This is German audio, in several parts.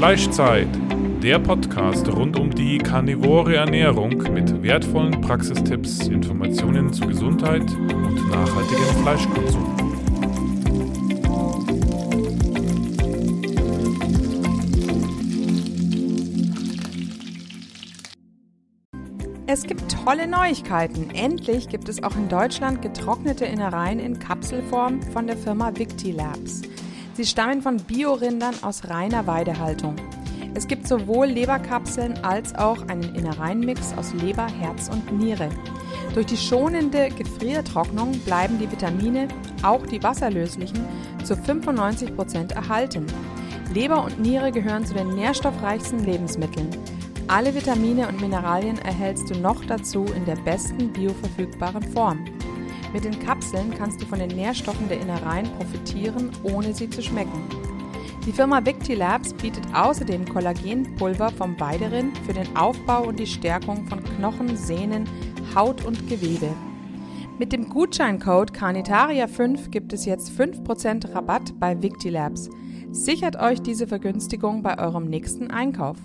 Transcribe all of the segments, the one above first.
Fleischzeit, der Podcast rund um die karnivore Ernährung mit wertvollen Praxistipps, Informationen zu Gesundheit und nachhaltigem Fleischkonsum. Es gibt tolle Neuigkeiten. Endlich gibt es auch in Deutschland getrocknete Innereien in Kapselform von der Firma Victi Labs. Sie stammen von Biorindern aus reiner Weidehaltung. Es gibt sowohl Leberkapseln als auch einen Innereienmix aus Leber, Herz und Niere. Durch die schonende Gefriertrocknung bleiben die Vitamine, auch die wasserlöslichen, zu 95 Prozent erhalten. Leber und Niere gehören zu den nährstoffreichsten Lebensmitteln. Alle Vitamine und Mineralien erhältst du noch dazu in der besten bioverfügbaren Form. Mit den Kapseln kannst du von den Nährstoffen der Innereien profitieren, ohne sie zu schmecken. Die Firma Victi Labs bietet außerdem Kollagenpulver vom Weiderind für den Aufbau und die Stärkung von Knochen, Sehnen, Haut und Gewebe. Mit dem Gutscheincode Carnitaria5 gibt es jetzt 5% Rabatt bei Victi Labs. Sichert euch diese Vergünstigung bei eurem nächsten Einkauf.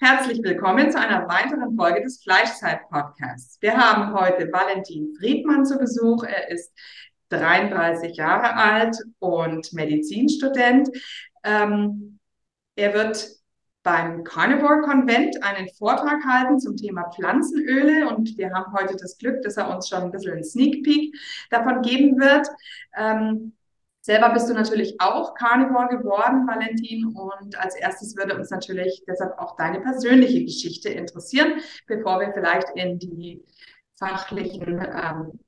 Herzlich willkommen zu einer weiteren Folge des Fleischzeit-Podcasts. Wir haben heute Valentin Friedmann zu Besuch. Er ist 33 Jahre alt und Medizinstudent. Ähm, er wird beim Carnivore Konvent einen Vortrag halten zum Thema Pflanzenöle und wir haben heute das Glück, dass er uns schon ein bisschen einen Sneak Peek davon geben wird. Ähm, selber bist du natürlich auch Carnivore geworden, Valentin, und als erstes würde uns natürlich deshalb auch deine persönliche Geschichte interessieren, bevor wir vielleicht in die fachlichen ähm,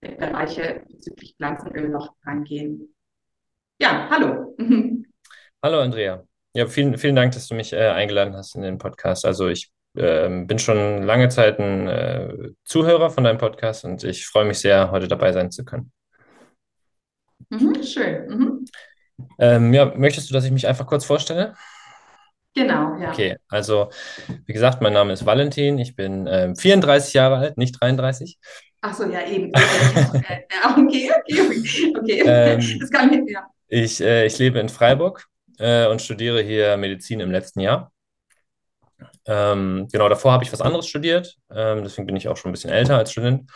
Bereiche bezüglich Pflanzenöl noch reingehen. Ja, hallo. Hallo Andrea. Ja, vielen, vielen Dank, dass du mich äh, eingeladen hast in den Podcast. Also ich äh, bin schon lange Zeit ein äh, Zuhörer von deinem Podcast und ich freue mich sehr, heute dabei sein zu können. Mhm, schön. Mhm. Ähm, ja, möchtest du, dass ich mich einfach kurz vorstelle? Genau, ja. Okay, also wie gesagt, mein Name ist Valentin, ich bin ähm, 34 Jahre alt, nicht 33. Ach so, ja, eben. okay, okay, okay. Ähm, das kann ich, ja. Ich, äh, ich lebe in Freiburg äh, und studiere hier Medizin im letzten Jahr. Ähm, genau, davor habe ich was anderes studiert, ähm, deswegen bin ich auch schon ein bisschen älter als Student.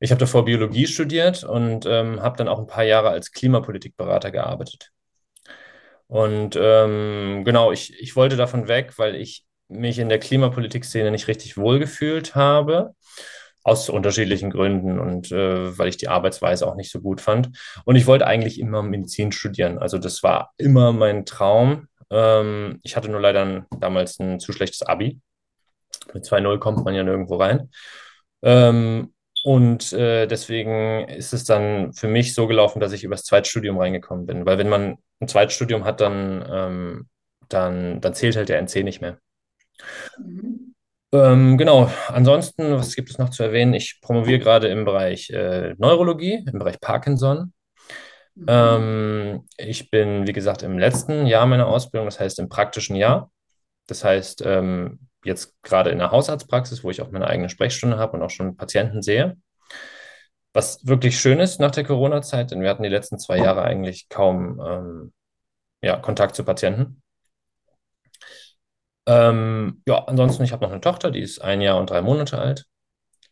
Ich habe davor Biologie studiert und ähm, habe dann auch ein paar Jahre als Klimapolitikberater gearbeitet. Und ähm, genau, ich, ich wollte davon weg, weil ich mich in der Klimapolitik-Szene nicht richtig wohlgefühlt habe aus unterschiedlichen Gründen und äh, weil ich die Arbeitsweise auch nicht so gut fand. Und ich wollte eigentlich immer Medizin studieren. Also das war immer mein Traum. Ähm, ich hatte nur leider damals ein zu schlechtes Abi. Mit 2.0 kommt man ja nirgendwo rein. Ähm, und äh, deswegen ist es dann für mich so gelaufen, dass ich übers Zweitstudium reingekommen bin. Weil wenn man ein Zweitstudium hat, dann, ähm, dann, dann zählt halt der NC nicht mehr. Mhm. Ähm, genau, ansonsten, was gibt es noch zu erwähnen? Ich promoviere gerade im Bereich äh, Neurologie, im Bereich Parkinson. Mhm. Ähm, ich bin, wie gesagt, im letzten Jahr meiner Ausbildung, das heißt im praktischen Jahr. Das heißt, ähm, jetzt gerade in der Hausarztpraxis, wo ich auch meine eigene Sprechstunde habe und auch schon Patienten sehe. Was wirklich schön ist nach der Corona-Zeit, denn wir hatten die letzten zwei Jahre eigentlich kaum ähm, ja, Kontakt zu Patienten. Ähm, ja, ansonsten, ich habe noch eine Tochter, die ist ein Jahr und drei Monate alt.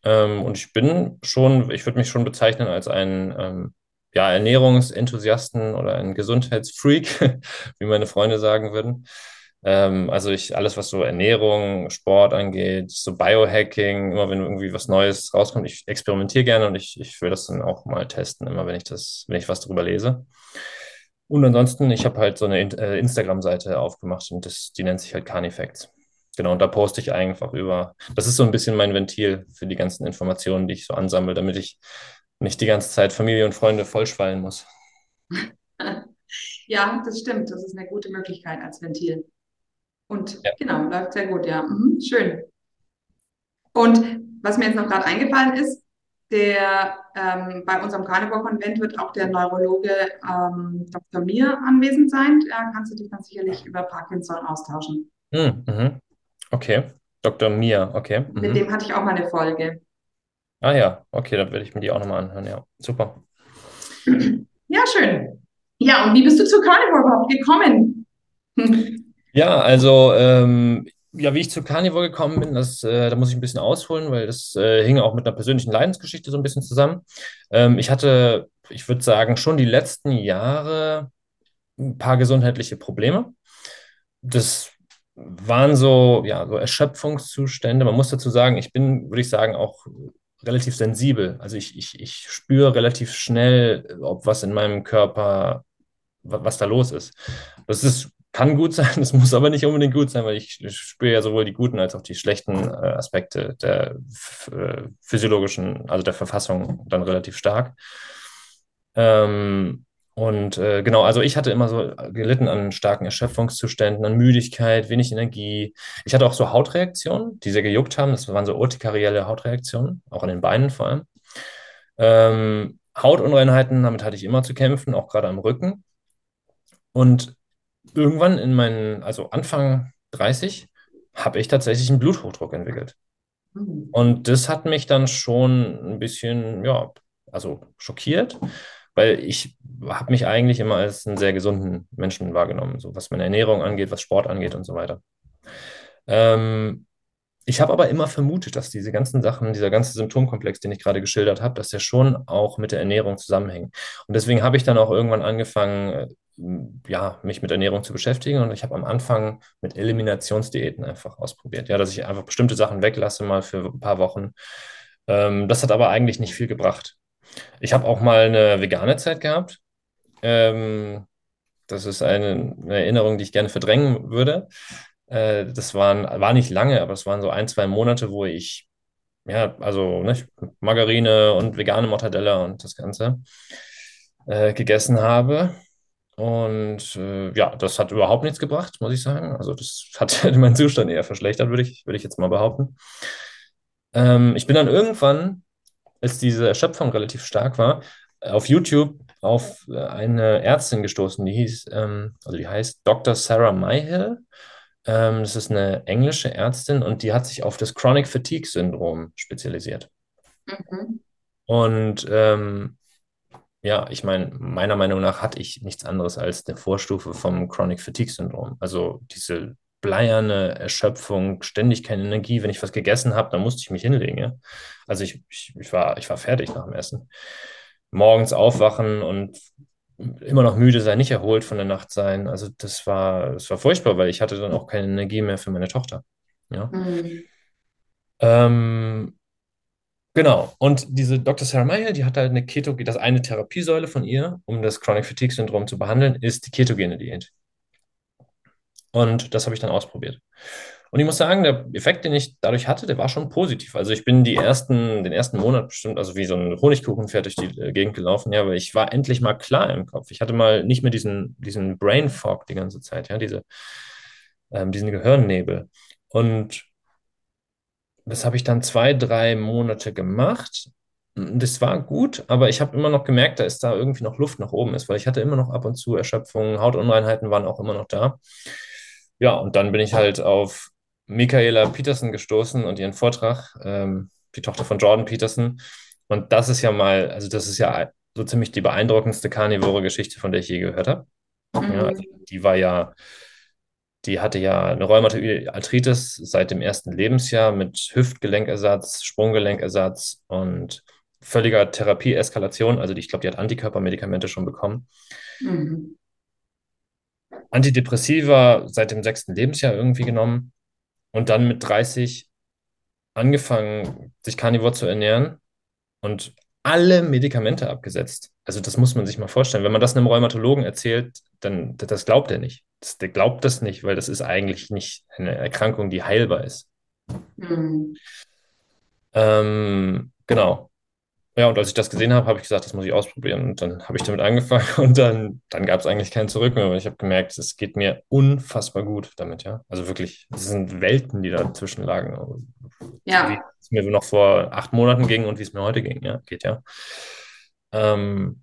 Ähm, und ich bin schon, ich würde mich schon bezeichnen als ein ähm, ja, Ernährungsenthusiasten oder ein Gesundheitsfreak, wie meine Freunde sagen würden. Ähm, also ich, alles, was so Ernährung, Sport angeht, so Biohacking, immer wenn irgendwie was Neues rauskommt, ich experimentiere gerne und ich, ich will das dann auch mal testen, immer wenn ich das, wenn ich was darüber lese. Und ansonsten, ich habe halt so eine äh, Instagram-Seite aufgemacht und das, die nennt sich halt Carnifacts. Genau, und da poste ich einfach über, das ist so ein bisschen mein Ventil für die ganzen Informationen, die ich so ansammle, damit ich nicht die ganze Zeit Familie und Freunde vollschwallen muss. Ja, das stimmt. Das ist eine gute Möglichkeit als Ventil. Und ja. genau, läuft sehr gut, ja. Mhm, schön. Und was mir jetzt noch gerade eingefallen ist, der, ähm, bei unserem Carnivore-Konvent wird auch der Neurologe ähm, Dr. Mir anwesend sein. Da kannst du dich dann sicherlich über Parkinson austauschen. Hm, mhm. Okay, Dr. Mir, okay. Mhm. Mit dem hatte ich auch mal eine Folge. Ah ja, okay, dann werde ich mir die auch nochmal anhören. Ja, super. Ja, schön. Ja, und wie bist du zu Carnivore überhaupt gekommen? Ja, also ähm, ja, wie ich zu Carnivore gekommen bin, das, äh, da muss ich ein bisschen ausholen, weil das äh, hing auch mit einer persönlichen Leidensgeschichte so ein bisschen zusammen. Ähm, ich hatte, ich würde sagen, schon die letzten Jahre ein paar gesundheitliche Probleme. Das waren so, ja, so Erschöpfungszustände. Man muss dazu sagen, ich bin, würde ich sagen, auch relativ sensibel. Also ich, ich, ich spüre relativ schnell, ob was in meinem Körper, was da los ist. Das ist kann gut sein, das muss aber nicht unbedingt gut sein, weil ich, spüre ja sowohl die guten als auch die schlechten äh, Aspekte der äh, physiologischen, also der Verfassung dann relativ stark. Ähm, und äh, genau, also ich hatte immer so gelitten an starken Erschöpfungszuständen, an Müdigkeit, wenig Energie. Ich hatte auch so Hautreaktionen, die sehr gejuckt haben. Das waren so urtikarielle Hautreaktionen, auch an den Beinen vor allem. Ähm, Hautunreinheiten, damit hatte ich immer zu kämpfen, auch gerade am Rücken. Und irgendwann in meinen, also Anfang 30, habe ich tatsächlich einen Bluthochdruck entwickelt. Mhm. Und das hat mich dann schon ein bisschen, ja, also schockiert, weil ich habe mich eigentlich immer als einen sehr gesunden Menschen wahrgenommen, so was meine Ernährung angeht, was Sport angeht und so weiter. Ähm, ich habe aber immer vermutet, dass diese ganzen Sachen, dieser ganze Symptomkomplex, den ich gerade geschildert habe, dass der schon auch mit der Ernährung zusammenhängt. Und deswegen habe ich dann auch irgendwann angefangen, ja, mich mit Ernährung zu beschäftigen. Und ich habe am Anfang mit Eliminationsdiäten einfach ausprobiert. Ja, dass ich einfach bestimmte Sachen weglasse, mal für ein paar Wochen. Ähm, das hat aber eigentlich nicht viel gebracht. Ich habe auch mal eine vegane Zeit gehabt. Ähm, das ist eine, eine, Erinnerung, die ich gerne verdrängen würde. Äh, das waren, war nicht lange, aber es waren so ein, zwei Monate, wo ich, ja, also ne, Margarine und vegane Mortadella und das Ganze äh, gegessen habe. Und äh, ja, das hat überhaupt nichts gebracht, muss ich sagen. Also das hat meinen Zustand eher verschlechtert, würde ich, würde ich jetzt mal behaupten. Ähm, ich bin dann irgendwann, als diese Erschöpfung relativ stark war, auf YouTube auf eine Ärztin gestoßen, die hieß, ähm, also die heißt Dr. Sarah Myhill. Ähm, das ist eine englische Ärztin und die hat sich auf das Chronic Fatigue Syndrom spezialisiert. Mhm. Und ähm, ja, ich meine, meiner Meinung nach hatte ich nichts anderes als eine Vorstufe vom Chronic Fatigue Syndrom. Also diese bleierne Erschöpfung, ständig keine Energie. Wenn ich was gegessen habe, dann musste ich mich hinlegen. Ja? Also ich, ich, ich, war, ich war fertig nach dem Essen. Morgens aufwachen und immer noch müde sein, nicht erholt von der Nacht sein. Also das war, das war furchtbar, weil ich hatte dann auch keine Energie mehr für meine Tochter. Ja. Mhm. Ähm, Genau. Und diese Dr. Sarah Meyer, die hat halt eine Keto, das eine Therapiesäule von ihr, um das Chronic Fatigue Syndrom zu behandeln, ist die ketogene Diät. Und das habe ich dann ausprobiert. Und ich muss sagen, der Effekt, den ich dadurch hatte, der war schon positiv. Also ich bin die ersten, den ersten Monat bestimmt, also wie so ein Honigkuchenpferd durch die äh, Gegend gelaufen, ja, weil ich war endlich mal klar im Kopf. Ich hatte mal nicht mehr diesen, diesen Brain Fog die ganze Zeit, ja, diese, ähm, diesen Gehirnnebel. Und das habe ich dann zwei, drei Monate gemacht. Das war gut, aber ich habe immer noch gemerkt, da ist da irgendwie noch Luft nach oben ist, weil ich hatte immer noch ab und zu Erschöpfungen, Hautunreinheiten waren auch immer noch da. Ja, und dann bin ich halt auf Michaela Peterson gestoßen und ihren Vortrag, ähm, die Tochter von Jordan Peterson. Und das ist ja mal, also das ist ja so ziemlich die beeindruckendste karnivore Geschichte, von der ich je gehört habe. Ja, also die war ja die hatte ja eine Rheumatoide Arthritis seit dem ersten Lebensjahr mit Hüftgelenkersatz, Sprunggelenkersatz und völliger Therapieeskalation. Also ich glaube, die hat Antikörpermedikamente schon bekommen. Mhm. Antidepressiva seit dem sechsten Lebensjahr irgendwie genommen und dann mit 30 angefangen, sich Carnivore zu ernähren und alle Medikamente abgesetzt. Also das muss man sich mal vorstellen. Wenn man das einem Rheumatologen erzählt, dann das glaubt er nicht. Das, der glaubt das nicht, weil das ist eigentlich nicht eine Erkrankung, die heilbar ist. Mhm. Ähm, genau. Ja, und als ich das gesehen habe, habe ich gesagt, das muss ich ausprobieren. Und dann habe ich damit angefangen und dann, dann gab es eigentlich kein Zurück mehr. Und ich habe gemerkt, es geht mir unfassbar gut damit, ja. Also wirklich, es sind Welten, die dazwischen lagen. Ja. Wie es mir noch vor acht Monaten ging und wie es mir heute ging, ja, geht ja. Ähm,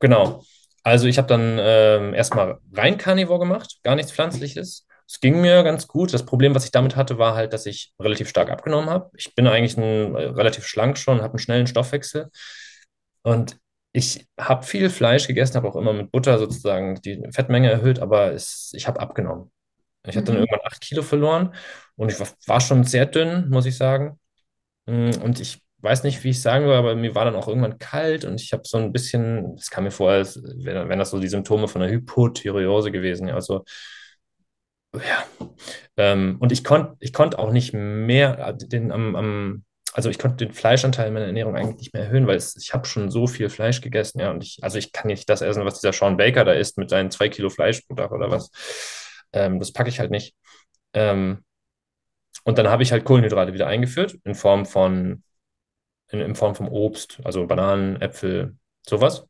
genau. Also ich habe dann ähm, erstmal rein Carnivore gemacht, gar nichts Pflanzliches. Es ging mir ganz gut. Das Problem, was ich damit hatte, war halt, dass ich relativ stark abgenommen habe. Ich bin eigentlich ein, äh, relativ schlank schon, habe einen schnellen Stoffwechsel. Und ich habe viel Fleisch gegessen, habe auch immer mit Butter sozusagen die Fettmenge erhöht, aber es, ich habe abgenommen. Ich hatte dann Mhm. irgendwann acht Kilo verloren und ich war, war schon sehr dünn, muss ich sagen. Mm, Und ich weiß nicht, wie ich sagen soll, aber mir war dann auch irgendwann kalt und ich habe so ein bisschen, es kam mir vor, als wären wären das so die Symptome von einer Hypothyreose gewesen. Also, ja. Ähm, und ich konnte ich konnt auch nicht mehr äh, den am, am, also ich konnte den Fleischanteil meiner Ernährung eigentlich nicht mehr erhöhen, weil es, ich habe schon so viel Fleisch gegessen, ja. Und ich, also ich kann nicht das essen, was dieser Sean Baker da isst mit seinen zwei Kilo Fleisch pro Tag oder was. Ähm, das packe ich halt nicht. Ähm, und dann habe ich halt Kohlenhydrate wieder eingeführt in Form von in, in Form von Obst, also Bananen, Äpfel, sowas.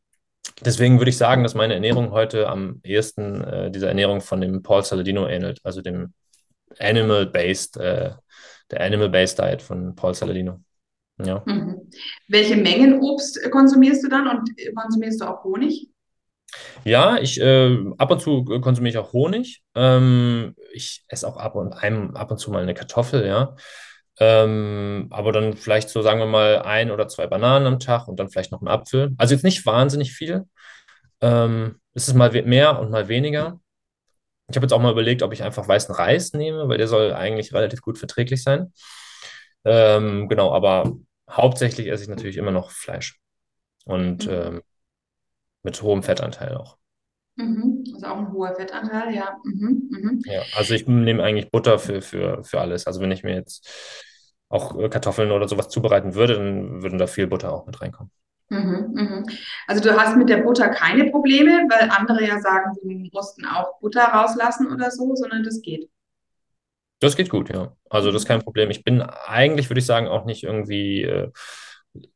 Deswegen würde ich sagen, dass meine Ernährung heute am ehesten äh, dieser Ernährung von dem Paul Saladino ähnelt, also dem Animal-Based, äh, der Animal-Based Diet von Paul Saladino. Ja. Mhm. Welche Mengen Obst konsumierst du dann und konsumierst du auch Honig? Ja, ich äh, ab und zu konsumiere ich auch Honig. Ähm, ich esse auch ab und, einem, ab und zu mal eine Kartoffel, ja. Ähm, aber dann vielleicht so, sagen wir mal, ein oder zwei Bananen am Tag und dann vielleicht noch einen Apfel. Also jetzt nicht wahnsinnig viel. Ähm, es ist mal mehr und mal weniger. Ich habe jetzt auch mal überlegt, ob ich einfach weißen Reis nehme, weil der soll eigentlich relativ gut verträglich sein. Ähm, genau, aber hauptsächlich esse ich natürlich immer noch Fleisch und Mhm. ähm, mit hohem Fettanteil auch. Mhm. Also auch ein hoher Fettanteil, ja. Mhm. Mhm. Ja, also ich nehme eigentlich Butter für, für, für alles. Also wenn ich mir jetzt auch äh, Kartoffeln oder sowas zubereiten würde, dann würden da viel Butter auch mit reinkommen. Mhm. Mhm. Also du hast mit der Butter keine Probleme, weil andere ja sagen, sie mussten auch Butter rauslassen oder so, sondern das geht. Das geht gut, ja. Also das ist kein Mhm. Problem. Ich bin eigentlich, würde ich sagen, auch nicht irgendwie äh,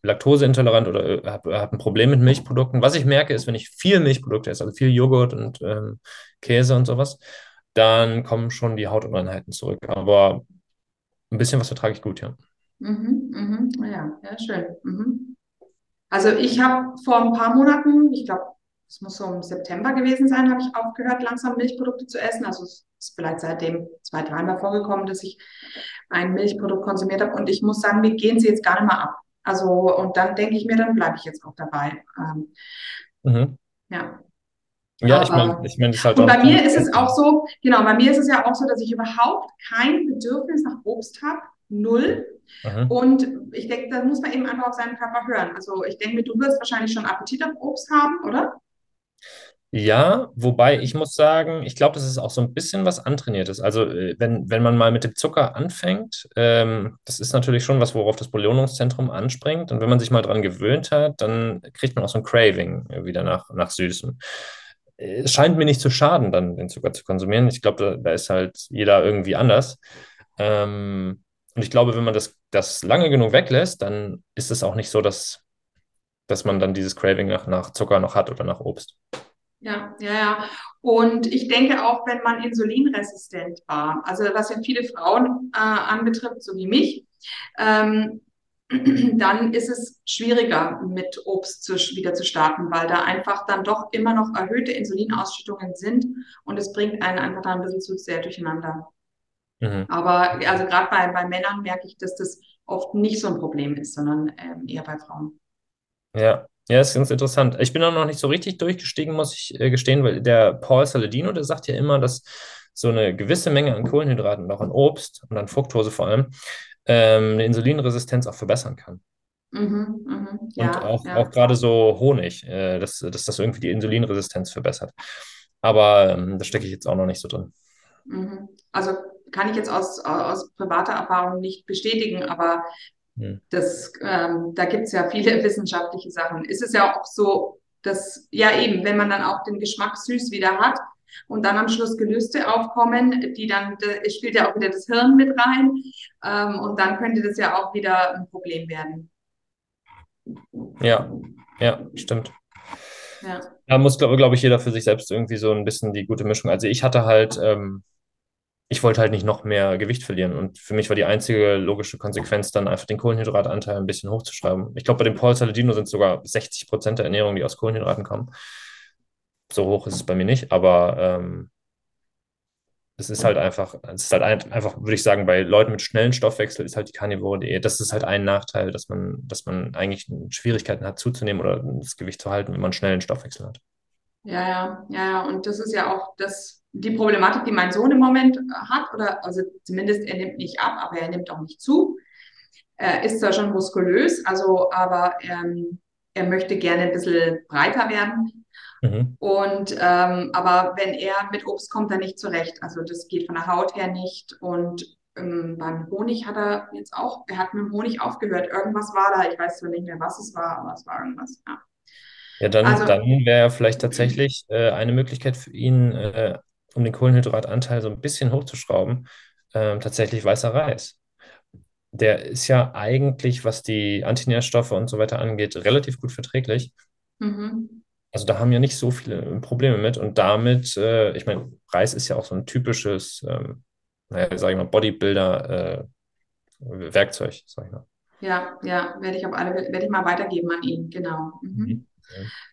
laktoseintolerant oder äh, habe hab ein Problem mit Milchprodukten. Was ich merke, ist, wenn ich viel Milchprodukte esse, also viel Joghurt und ähm, Käse und sowas, dann kommen schon die Hautunreinheiten zurück. Aber ein bisschen was vertrage ich gut, ja. Mhm. Mhm. Ja, ja, schön. Mhm. Also ich habe vor ein paar Monaten, ich glaube, es muss so im September gewesen sein, habe ich aufgehört, langsam Milchprodukte zu essen. Also es ist vielleicht seitdem zwei, dreimal vorgekommen, dass ich ein Milchprodukt konsumiert habe. Und ich muss sagen, mir gehen sie jetzt gar nicht mehr ab. Also, und dann denke ich mir, dann bleibe ich jetzt auch dabei. Ähm, Mhm. ja, Ja, ich meine, ich meine, das ist halt und bei mir ist es auch so, genau, bei mir ist es ja auch so, dass ich überhaupt kein Bedürfnis nach Obst habe. Null. Mhm. Und ich denke, da muss man eben einfach auf seinen Körper hören. Also ich denke, du wirst wahrscheinlich schon Appetit auf Obst haben, oder? Ja, wobei ich muss sagen, ich glaube, das ist auch so ein bisschen was Antrainiertes. Also, äh, wenn, wenn man mal mit dem Zucker anfängt, ähm, das ist natürlich schon was, worauf das Belohnungszentrum anspringt. Und wenn man sich mal dran gewöhnt hat, dann kriegt man auch so ein Craving äh, wieder nach, nach Süßem. Äh, Es scheint mir nicht zu schaden, dann den Zucker zu konsumieren. Ich glaube, da, da ist halt jeder irgendwie anders. Ähm, und ich glaube, wenn man das, das lange genug weglässt, dann ist es auch nicht so, dass, dass man dann dieses Craving nach, nach Zucker noch hat oder nach Obst. Ja, ja, ja. Und ich denke auch, wenn man insulinresistent war, also was ja viele Frauen äh, anbetrifft, so wie mich, ähm, dann ist es schwieriger mit Obst zu, wieder zu starten, weil da einfach dann doch immer noch erhöhte Insulinausschüttungen sind und es bringt einen einfach dann ein bisschen zu sehr durcheinander. Mhm. Aber also gerade bei, bei Männern merke ich, dass das oft nicht so ein Problem ist, sondern ähm, eher bei Frauen. Ja, ja, ist ganz interessant. Ich bin auch noch nicht so richtig durchgestiegen, muss ich äh, gestehen, weil der Paul Saladino, der sagt ja immer, dass so eine gewisse Menge an Kohlenhydraten und auch an Obst und an Fructose vor allem ähm, eine Insulinresistenz auch verbessern kann. Mhm, mhm, Und ja, auch, auch ja. gerade so Honig, äh, dass, dass das irgendwie die Insulinresistenz verbessert. Aber ähm, da stecke ich jetzt auch noch nicht so drin. Mhm. Also kann ich jetzt aus, aus privater Erfahrung nicht bestätigen, aber Hm. das, ähm, da gibt es ja viele wissenschaftliche Sachen. Ist es ja auch so, dass, ja eben, wenn man dann auch den Geschmack süß wieder hat und dann am Schluss Gelüste aufkommen, die dann, da spielt ja auch wieder das Hirn mit rein, ähm, und dann könnte das ja auch wieder ein Problem werden. Ja, ja, stimmt. Ja. Da muss, glaube glaub ich, jeder für sich selbst irgendwie so ein bisschen die gute Mischung. Also ich hatte halt, ähm, ich wollte halt nicht noch mehr Gewicht verlieren. Und für mich war die einzige logische Konsequenz, dann einfach den Kohlenhydratanteil ein bisschen hochzuschreiben. Ich glaube, bei dem Paul Saladino sind es sogar 60 Prozent der Ernährung, die aus Kohlenhydraten kommen. So hoch ist es bei mir nicht, aber ähm, es ist halt einfach, es ist halt ein, einfach, würde ich sagen, bei Leuten mit schnellen Stoffwechsel ist halt die Carnivore Diät. Das ist halt ein Nachteil, dass man, dass man eigentlich Schwierigkeiten hat zuzunehmen oder das Gewicht zu halten, wenn man schnellen Stoffwechsel hat. Ja, ja, ja. Und das ist ja auch das, die Problematik, die mein Sohn im Moment hat, oder also zumindest er nimmt nicht ab, aber er nimmt auch nicht zu. Er ist zwar schon muskulös, also aber ähm, er möchte gerne ein bisschen breiter werden. Mhm. Und ähm, aber wenn er mit Obst kommt, dann nicht zurecht. Also das geht von der Haut her nicht. Und ähm, beim Honig hat er jetzt auch, er hat mit dem Honig aufgehört. Irgendwas war da, ich weiß zwar nicht mehr, was es war, aber es war irgendwas, ja. Ja, dann, also, dann wäre vielleicht tatsächlich äh, eine Möglichkeit für ihn, äh, um den Kohlenhydratanteil so ein bisschen hochzuschrauben, äh, tatsächlich weißer Reis. Der ist ja eigentlich, was die Antinährstoffe und so weiter angeht, relativ gut verträglich. Mhm. Also da haben ja nicht so viele Probleme mit. Und damit, äh, ich meine, Reis ist ja auch so ein typisches, ähm, naja, sag ich mal, Bodybuilder-Werkzeug, äh, sag ich mal. Ja, ja, werde ich auf alle, werde ich mal weitergeben an ihn, genau. Mhm. Mhm.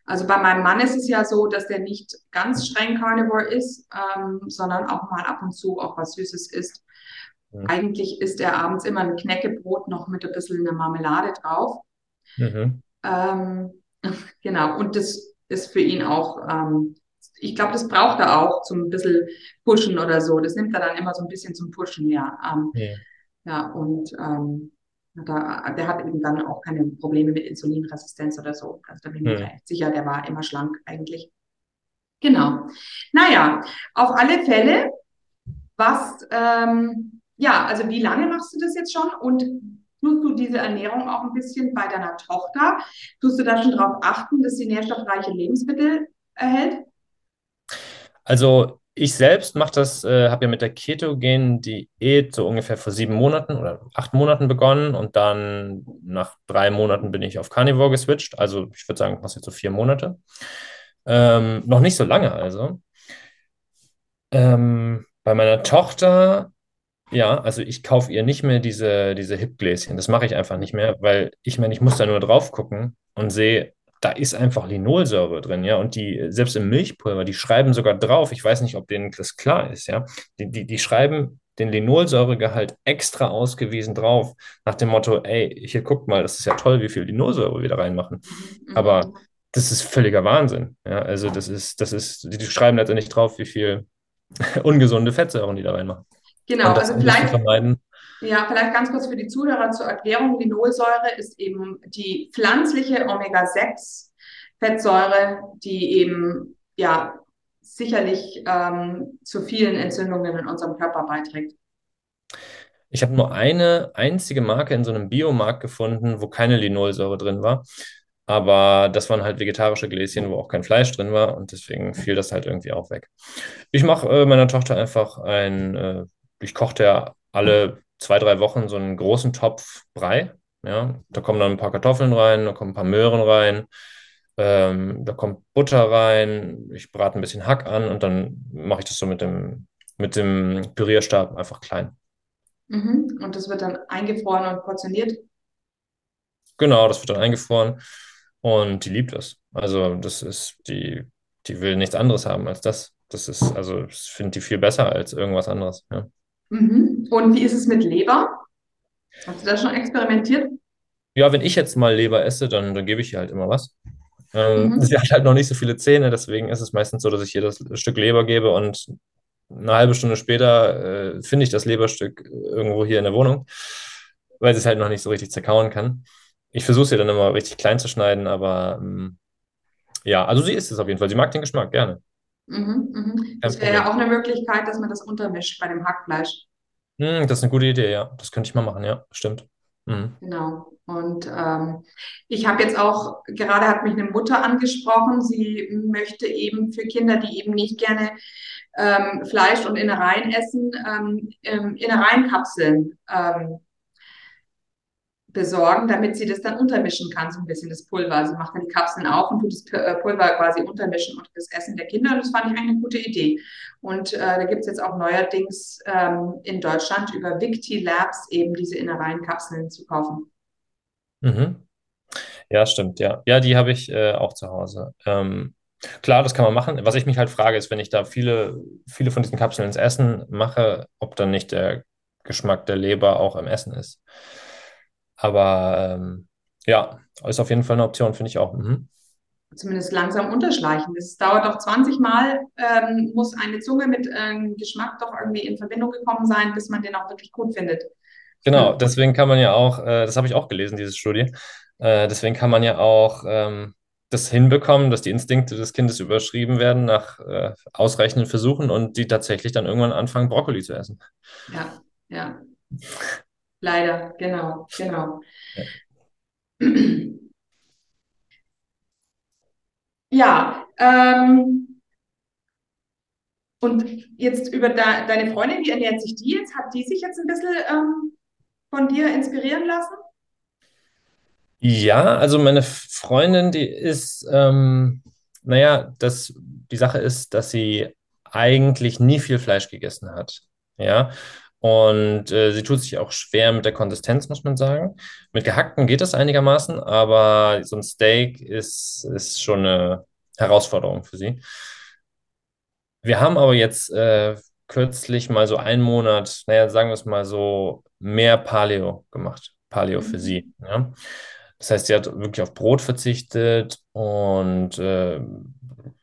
Also bei meinem Mann ist es ja so, dass der nicht ganz streng Carnivore ist, ähm, sondern auch mal ab und zu auch was Süßes isst. Mhm. Eigentlich isst er abends immer ein Knäckebrot noch mit ein bisschen einer Marmelade drauf. Mhm. Ähm, genau, und das ist für ihn auch, ähm, ich glaube, das braucht er auch zum ein bisschen pushen oder so. Das nimmt er dann immer so ein bisschen zum Pushen, ja. Ähm, ja. ja, und ähm, da, der hat eben dann auch keine Probleme mit Insulinresistenz oder so. Also da bin ich ja. sicher, der war immer schlank eigentlich. Genau. Naja, auf alle Fälle, was, ähm, ja, also wie lange machst du das jetzt schon und Tust du diese Ernährung auch ein bisschen bei deiner Tochter? Tust du da schon darauf achten, dass sie nährstoffreiche Lebensmittel erhält? Also ich selbst mache das, äh, habe ja mit der ketogenen Diät so ungefähr vor sieben Monaten oder acht Monaten begonnen und dann nach drei Monaten bin ich auf Carnivore geswitcht. Also ich würde sagen, was jetzt so vier Monate. Ähm, noch nicht so lange also. Ähm, bei meiner Tochter ja, also ich kaufe ihr nicht mehr diese, diese Hip-Gläschen. Das mache ich einfach nicht mehr, weil ich meine, ich muss da nur drauf gucken und sehe, da ist einfach Linolsäure drin, ja. Und die, selbst im Milchpulver, die schreiben sogar drauf, ich weiß nicht, ob denen das klar ist, ja. Die, die, die schreiben den Linolsäuregehalt extra ausgewiesen drauf, nach dem Motto, ey, hier guckt mal, das ist ja toll, wie viel Linolsäure wir da reinmachen. Mhm. Aber das ist völliger Wahnsinn. Ja, also das ist, das ist, die schreiben letztendlich drauf, wie viel ungesunde Fettsäuren die da reinmachen. Genau, also vielleicht, ja, vielleicht ganz kurz für die Zuhörer zur Erklärung. Linolsäure ist eben die pflanzliche Omega-6-Fettsäure, die eben ja sicherlich ähm, zu vielen Entzündungen in unserem Körper beiträgt. Ich habe nur eine einzige Marke in so einem Biomarkt gefunden, wo keine Linolsäure drin war. Aber das waren halt vegetarische Gläschen, wo auch kein Fleisch drin war und deswegen fiel das halt irgendwie auch weg. Ich mache äh, meiner Tochter einfach ein äh, ich kochte ja alle zwei, drei Wochen so einen großen Topf Brei. Ja, da kommen dann ein paar Kartoffeln rein, da kommen ein paar Möhren rein, ähm, da kommt Butter rein, ich brate ein bisschen Hack an und dann mache ich das so mit dem, mit dem Pürierstab einfach klein. Mhm. Und das wird dann eingefroren und portioniert? Genau, das wird dann eingefroren und die liebt das. Also das ist, die, die will nichts anderes haben als das. Das ist, also ich finde die viel besser als irgendwas anderes. Ja. Mhm. Und wie ist es mit Leber? Hast du da schon experimentiert? Ja, wenn ich jetzt mal Leber esse, dann, dann gebe ich ihr halt immer was. Ähm, mhm. Sie hat halt noch nicht so viele Zähne, deswegen ist es meistens so, dass ich ihr das Stück Leber gebe und eine halbe Stunde später äh, finde ich das Leberstück irgendwo hier in der Wohnung, weil sie es halt noch nicht so richtig zerkauen kann. Ich versuche sie dann immer richtig klein zu schneiden, aber ähm, ja, also sie isst es auf jeden Fall. Sie mag den Geschmack gerne. Mhm, mhm. Das wäre ja auch eine Möglichkeit, dass man das untermischt bei dem Hackfleisch. Hm, das ist eine gute Idee, ja. Das könnte ich mal machen, ja, stimmt. Mhm. Genau. Und ähm, ich habe jetzt auch, gerade hat mich eine Mutter angesprochen, sie möchte eben für Kinder, die eben nicht gerne ähm, Fleisch und Innereien essen, ähm, Innereienkapseln ähm, besorgen, damit sie das dann untermischen kann, so ein bisschen das Pulver. Sie macht dann die Kapseln auf und tut das äh, Pulver quasi untermischen unter das Essen der Kinder. Und das fand ich eine gute Idee. Und äh, da gibt es jetzt auch neuerdings ähm, in Deutschland über Victi Labs eben diese Innereienkapseln zu kaufen. Mhm. Ja, stimmt, ja. Ja, die habe ich äh, auch zu Hause. Ähm, Klar, das kann man machen. Was ich mich halt frage, ist, wenn ich da viele, viele von diesen Kapseln ins Essen mache, ob dann nicht der Geschmack der Leber auch im Essen ist. Aber ähm, ja, ist auf jeden Fall eine Option, finde ich auch. Mhm. Zumindest langsam unterschleichen. Es dauert doch 20 Mal, ähm, muss eine Zunge mit ähm, Geschmack doch irgendwie in Verbindung gekommen sein, bis man den auch wirklich gut findet. Genau, deswegen kann man ja auch, äh, das habe ich auch gelesen, diese Studie, äh, deswegen kann man ja auch ähm, das hinbekommen, dass die Instinkte des Kindes überschrieben werden nach äh, ausreichenden Versuchen und die tatsächlich dann irgendwann anfangen, Brokkoli zu essen. Ja, ja. Leider, genau, genau. Ja, ja ähm, und jetzt über de deine Freundin, wie ernährt sich die jetzt? Hat die sich jetzt ein bisschen ähm, von dir inspirieren lassen? Ja, also meine Freundin, die ist, ähm, naja, das, die Sache ist, dass sie eigentlich nie viel Fleisch gegessen hat. Ja, und äh, sie tut sich auch schwer mit der Konsistenz, muss man sagen. Mit gehackten geht es einigermaßen, aber so ein Steak ist, ist schon eine Herausforderung für sie. Wir haben aber jetzt äh, kürzlich mal so einen Monat, naja, sagen wir es mal so, mehr Paleo gemacht. Paleo für mhm. sie. Ja? Das heißt, sie hat wirklich auf Brot verzichtet und äh,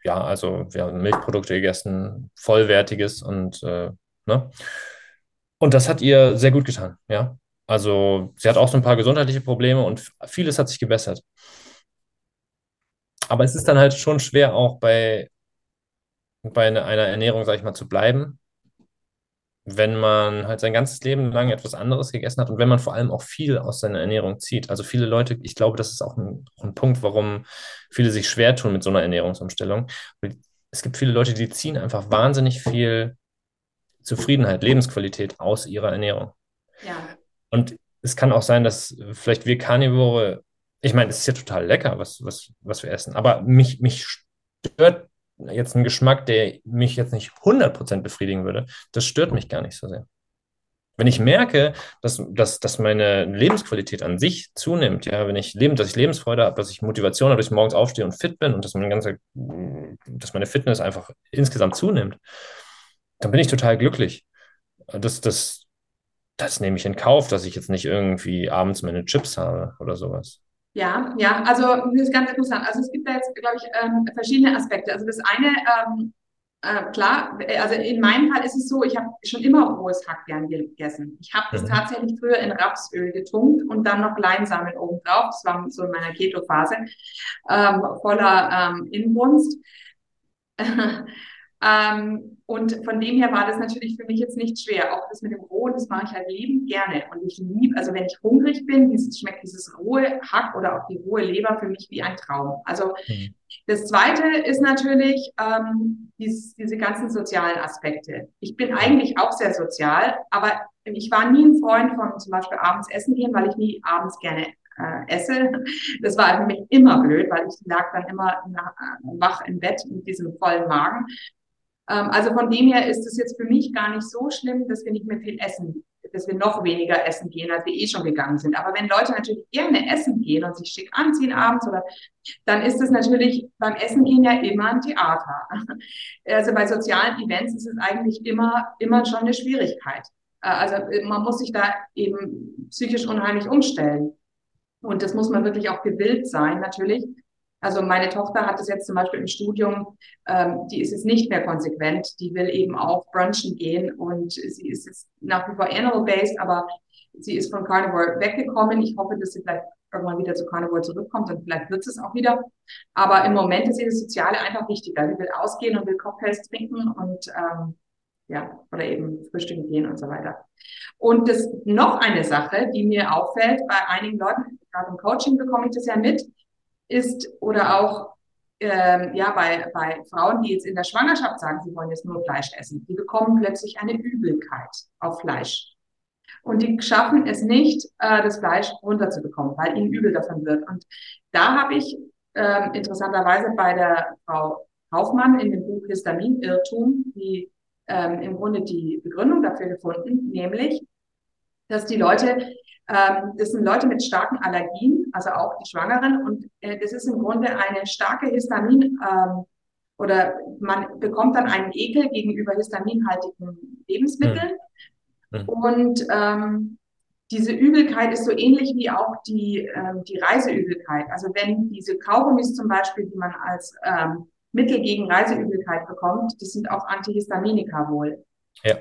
ja, also wir haben Milchprodukte gegessen, vollwertiges und äh, ne? Und das hat ihr sehr gut getan, ja. Also sie hat auch so ein paar gesundheitliche Probleme und vieles hat sich gebessert. Aber es ist dann halt schon schwer, auch bei, bei einer Ernährung, sag ich mal, zu bleiben, wenn man halt sein ganzes Leben lang etwas anderes gegessen hat und wenn man vor allem auch viel aus seiner Ernährung zieht. Also viele Leute, ich glaube, das ist auch ein, auch ein Punkt, warum viele sich schwer tun mit so einer Ernährungsumstellung. Es gibt viele Leute, die ziehen einfach wahnsinnig viel Zufriedenheit, Lebensqualität aus ihrer Ernährung. Ja. Und es kann auch sein, dass vielleicht wir Karnivore, ich meine, es ist ja total lecker, was, was, was wir essen, aber mich, mich stört jetzt ein Geschmack, der mich jetzt nicht 100% befriedigen würde, das stört mich gar nicht so sehr. Wenn ich merke, dass, dass, dass meine Lebensqualität an sich zunimmt, ja, wenn ich leben, dass ich Lebensfreude habe, dass ich Motivation habe, dass ich morgens aufstehe und fit bin und dass meine ganze, dass meine Fitness einfach insgesamt zunimmt, dann bin ich total glücklich. Das, das, das nehme ich in Kauf, dass ich jetzt nicht irgendwie abends meine Chips habe oder sowas. Ja, ja, also das ist ganz interessant. Also es gibt da jetzt, glaube ich, ähm, verschiedene Aspekte. Also das eine, ähm, äh, klar, also in meinem Fall ist es so, ich habe schon immer rohes Hack gern gegessen. Ich habe das mhm. tatsächlich früher in Rapsöl getunkt und dann noch Leinsamen obendrauf. Das war so in meiner Keto-Phase ähm, voller ähm, Inbrunst. Ähm, und von dem her war das natürlich für mich jetzt nicht schwer. Auch das mit dem Rohen, das mache ich halt liebend gerne. Und ich liebe, also wenn ich hungrig bin, dieses, schmeckt dieses rohe Hack oder auch die rohe Leber für mich wie ein Traum. Also mhm. das Zweite ist natürlich ähm, dies, diese ganzen sozialen Aspekte. Ich bin eigentlich auch sehr sozial, aber ich war nie ein Freund von zum Beispiel abends essen gehen, weil ich nie abends gerne äh, esse. Das war für mich immer blöd, weil ich lag dann immer nach, äh, wach im Bett mit diesem vollen Magen. Ähm, also von dem her ist es jetzt für mich gar nicht so schlimm, dass wir nicht mehr viel essen, dass wir noch weniger essen gehen, als wir eh schon gegangen sind. Aber wenn Leute natürlich gerne essen gehen und sich schick anziehen abends oder, dann ist es natürlich beim Essen gehen ja immer ein Theater. Also bei sozialen Events ist es eigentlich immer, immer schon eine Schwierigkeit. Äh, also man muss sich da eben psychisch unheimlich umstellen. Und das muss man wirklich auch gewillt sein, natürlich. Also meine Tochter hat es jetzt zum Beispiel im Studium, ähm, die ist jetzt nicht mehr konsequent, die will eben auch brunchen gehen und sie ist jetzt nach wie vor animal-based, aber sie ist von Carnivore weggekommen. Ich hoffe, dass sie vielleicht irgendwann wieder zu Carnivore zurückkommt und vielleicht wird es auch wieder. Aber im Moment ist ihr das Soziale einfach wichtiger. Sie will ausgehen und will Cocktails trinken und ähm, ja, oder eben frühstücken gehen und so weiter. Und das noch eine Sache, die mir auffällt bei einigen Leuten, gerade im Coaching bekomme ich das ja mit, ist oder auch ähm, ja bei, bei Frauen, die jetzt in der Schwangerschaft sagen, sie wollen jetzt nur Fleisch essen, die bekommen plötzlich eine Übelkeit auf Fleisch. Und die schaffen es nicht, äh, das Fleisch runterzubekommen, weil ihnen übel davon wird. Und da habe ich äh, interessanterweise bei der Frau Kaufmann in dem Buch Histamin Irrtum die ähm, im Grunde die Begründung dafür gefunden, nämlich, dass die Leute ähm, das sind Leute mit starken Allergien, also auch die Schwangeren. Und äh, das ist im Grunde eine starke Histamin, ähm, oder man bekommt dann einen Ekel gegenüber histaminhaltigen Lebensmitteln. Mhm. Und ähm, diese Übelkeit ist so ähnlich wie auch die, ähm, die Reiseübelkeit. Also wenn diese Kaugummis zum Beispiel, die man als ähm, Mittel gegen Reiseübelkeit bekommt, das sind auch Antihistaminika wohl. Ja.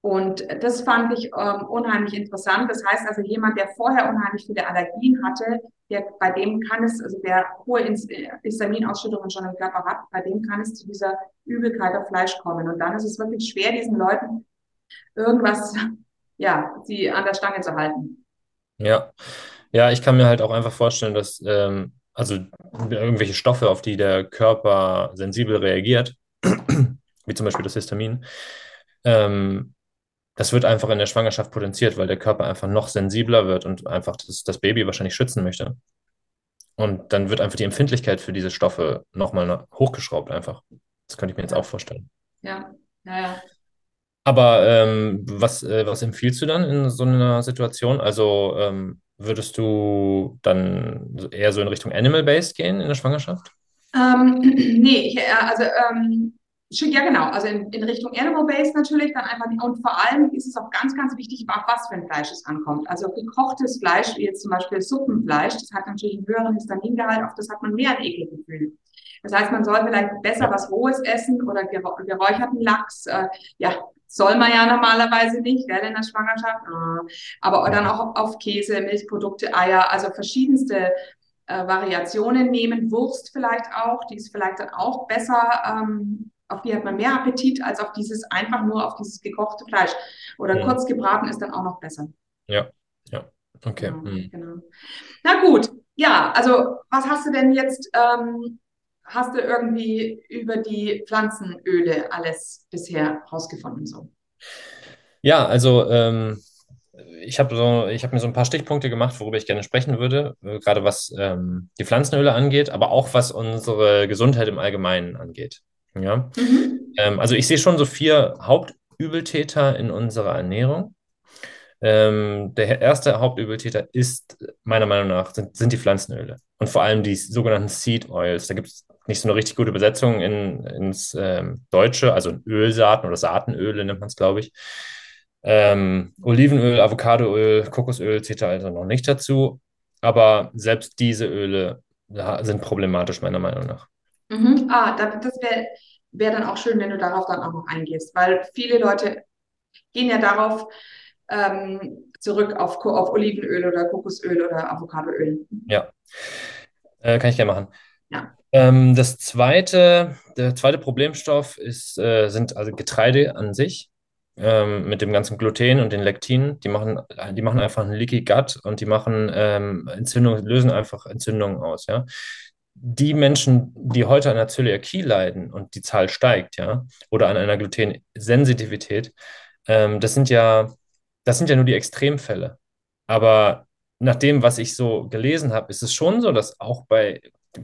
Und das fand ich ähm, unheimlich interessant. Das heißt also, jemand, der vorher unheimlich viele Allergien hatte, der, bei dem kann es, also der hohe Histaminausschüttungen schon im Körper hat, bei dem kann es zu dieser Übelkeit auf Fleisch kommen. Und dann ist es wirklich schwer, diesen Leuten irgendwas, ja, sie an der Stange zu halten. Ja, ja, ich kann mir halt auch einfach vorstellen, dass ähm, also irgendwelche Stoffe, auf die der Körper sensibel reagiert, wie zum Beispiel das Histamin, ähm, das wird einfach in der Schwangerschaft potenziert, weil der Körper einfach noch sensibler wird und einfach das, das Baby wahrscheinlich schützen möchte. Und dann wird einfach die Empfindlichkeit für diese Stoffe nochmal hochgeschraubt einfach. Das könnte ich mir jetzt auch vorstellen. Ja, ja, ja. Aber ähm, was, äh, was empfiehlst du dann in so einer Situation? Also ähm, würdest du dann eher so in Richtung Animal-Based gehen in der Schwangerschaft? Ähm, nee, ich, äh, also ähm, ja, genau. Also in, in Richtung Animal-Based natürlich dann einfach. Und vor allem ist es auch ganz, ganz wichtig, auf was für ein Fleisch es ankommt. Also gekochtes Fleisch, wie jetzt zum Beispiel Suppenfleisch, das hat natürlich einen höheren Histamingehalt, auf das hat man mehr ein Ekelgefühl. Das heißt, man soll vielleicht besser was Rohes essen oder geräucherten Lachs. Äh, ja, soll man ja normalerweise nicht, gell, in der Schwangerschaft. Ah. Aber dann auch auf Käse, Milchprodukte, Eier, also verschiedenste äh, Variationen nehmen. Wurst vielleicht auch, die ist vielleicht dann auch besser, ähm, auf die hat man mehr Appetit als auf dieses einfach nur auf dieses gekochte Fleisch. Oder ja. kurz gebraten ist dann auch noch besser. Ja, ja, okay. Genau, hm. genau. Na gut, ja, also was hast du denn jetzt ähm, hast du irgendwie über die Pflanzenöle alles bisher rausgefunden? So? Ja, also ähm, ich habe so, hab mir so ein paar Stichpunkte gemacht, worüber ich gerne sprechen würde, äh, gerade was ähm, die Pflanzenöle angeht, aber auch was unsere Gesundheit im Allgemeinen angeht. Ja? Mhm. Ähm, also ich sehe schon so vier Hauptübeltäter in unserer Ernährung. Ähm, der erste Hauptübeltäter ist meiner Meinung nach sind, sind die Pflanzenöle und vor allem die sogenannten Seed Oils. Da gibt es nicht so eine richtig gute Übersetzung in, ins ähm, Deutsche, also Ölsaaten oder Saatenöle nennt man es, glaube ich. Ähm, Olivenöl, Avocadoöl, Kokosöl zählt da also noch nicht dazu. Aber selbst diese Öle sind problematisch, meiner Meinung nach. Mhm. Ah, das wäre wär dann auch schön, wenn du darauf dann auch noch eingehst, weil viele Leute gehen ja darauf ähm, zurück auf, auf Olivenöl oder Kokosöl oder Avocadoöl. Ja, äh, kann ich gerne machen. Ja. Ähm, das zweite, der zweite Problemstoff ist, äh, sind also Getreide an sich. Ähm, mit dem ganzen Gluten und den Lektinen, die machen, die machen einfach einen Leaky Gut und die machen ähm, Entzündung, lösen einfach Entzündungen aus, ja. Die Menschen, die heute an einer Zöliakie leiden und die Zahl steigt, ja, oder an einer Glutensensitivität, ähm, das sind ja, das sind ja nur die Extremfälle. Aber nach dem, was ich so gelesen habe, ist es schon so, dass auch bei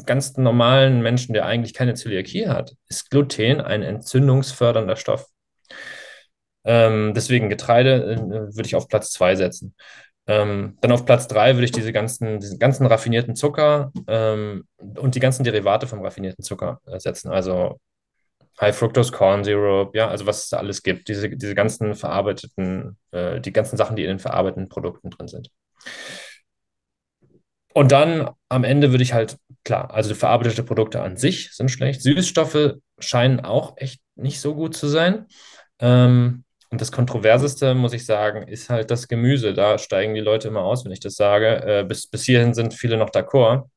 ganz normalen Menschen, der eigentlich keine Zöliakie hat, ist Gluten ein entzündungsfördernder Stoff. Ähm, deswegen Getreide äh, würde ich auf Platz zwei setzen. Ähm, dann auf Platz drei würde ich diese ganzen, diesen ganzen raffinierten Zucker ähm, und die ganzen Derivate vom raffinierten Zucker äh, setzen. Also High Fructose Corn Syrup, ja, also was es da alles gibt. Diese, diese ganzen verarbeiteten, äh, die ganzen Sachen, die in den verarbeiteten Produkten drin sind. Und dann am Ende würde ich halt, klar, also verarbeitete Produkte an sich sind schlecht. Süßstoffe scheinen auch echt nicht so gut zu sein. Ähm, und das Kontroverseste, muss ich sagen, ist halt das Gemüse. Da steigen die Leute immer aus, wenn ich das sage. Äh, bis, bis hierhin sind viele noch d'accord.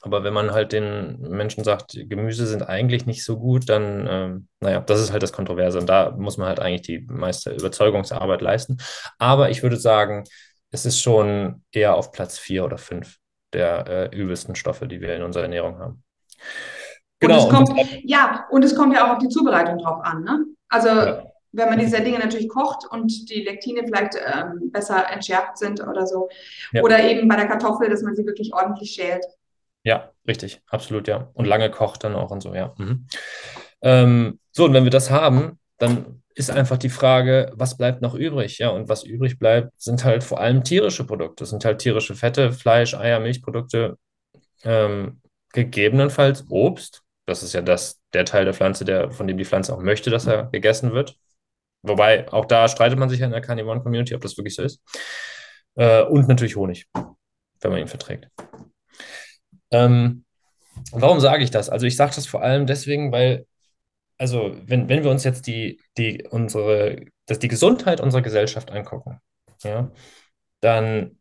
Aber wenn man halt den Menschen sagt, Gemüse sind eigentlich nicht so gut, dann, ähm, naja, das ist halt das Kontroverse. Und da muss man halt eigentlich die meiste Überzeugungsarbeit leisten. Aber ich würde sagen, es ist schon eher auf Platz vier oder fünf der äh, übelsten Stoffe, die wir in unserer Ernährung haben. Genau. Und kommt, ja, und es kommt ja auch auf die Zubereitung drauf an. Ne? Also ja. Wenn man diese Dinge natürlich kocht und die Lektine vielleicht ähm, besser entschärft sind oder so. Ja. Oder eben bei der Kartoffel, dass man sie wirklich ordentlich schält. Ja, richtig, absolut, ja. Und lange kocht dann auch und so, ja. Mhm. Ähm, so, und wenn wir das haben, dann ist einfach die Frage, was bleibt noch übrig? Ja, und was übrig bleibt, sind halt vor allem tierische Produkte. Das sind halt tierische Fette, Fleisch, Eier, Milchprodukte, ähm, gegebenenfalls Obst. Das ist ja das, der Teil der Pflanze, der, von dem die Pflanze auch möchte, dass er gegessen wird. Wobei, auch da streitet man sich ja in der Carnivoren Community, ob das wirklich so ist. Äh, und natürlich Honig, wenn man ihn verträgt. Ähm, warum sage ich das? Also ich sage das vor allem deswegen, weil, also wenn, wenn wir uns jetzt die, die, unsere, das, die Gesundheit unserer Gesellschaft angucken, ja, dann,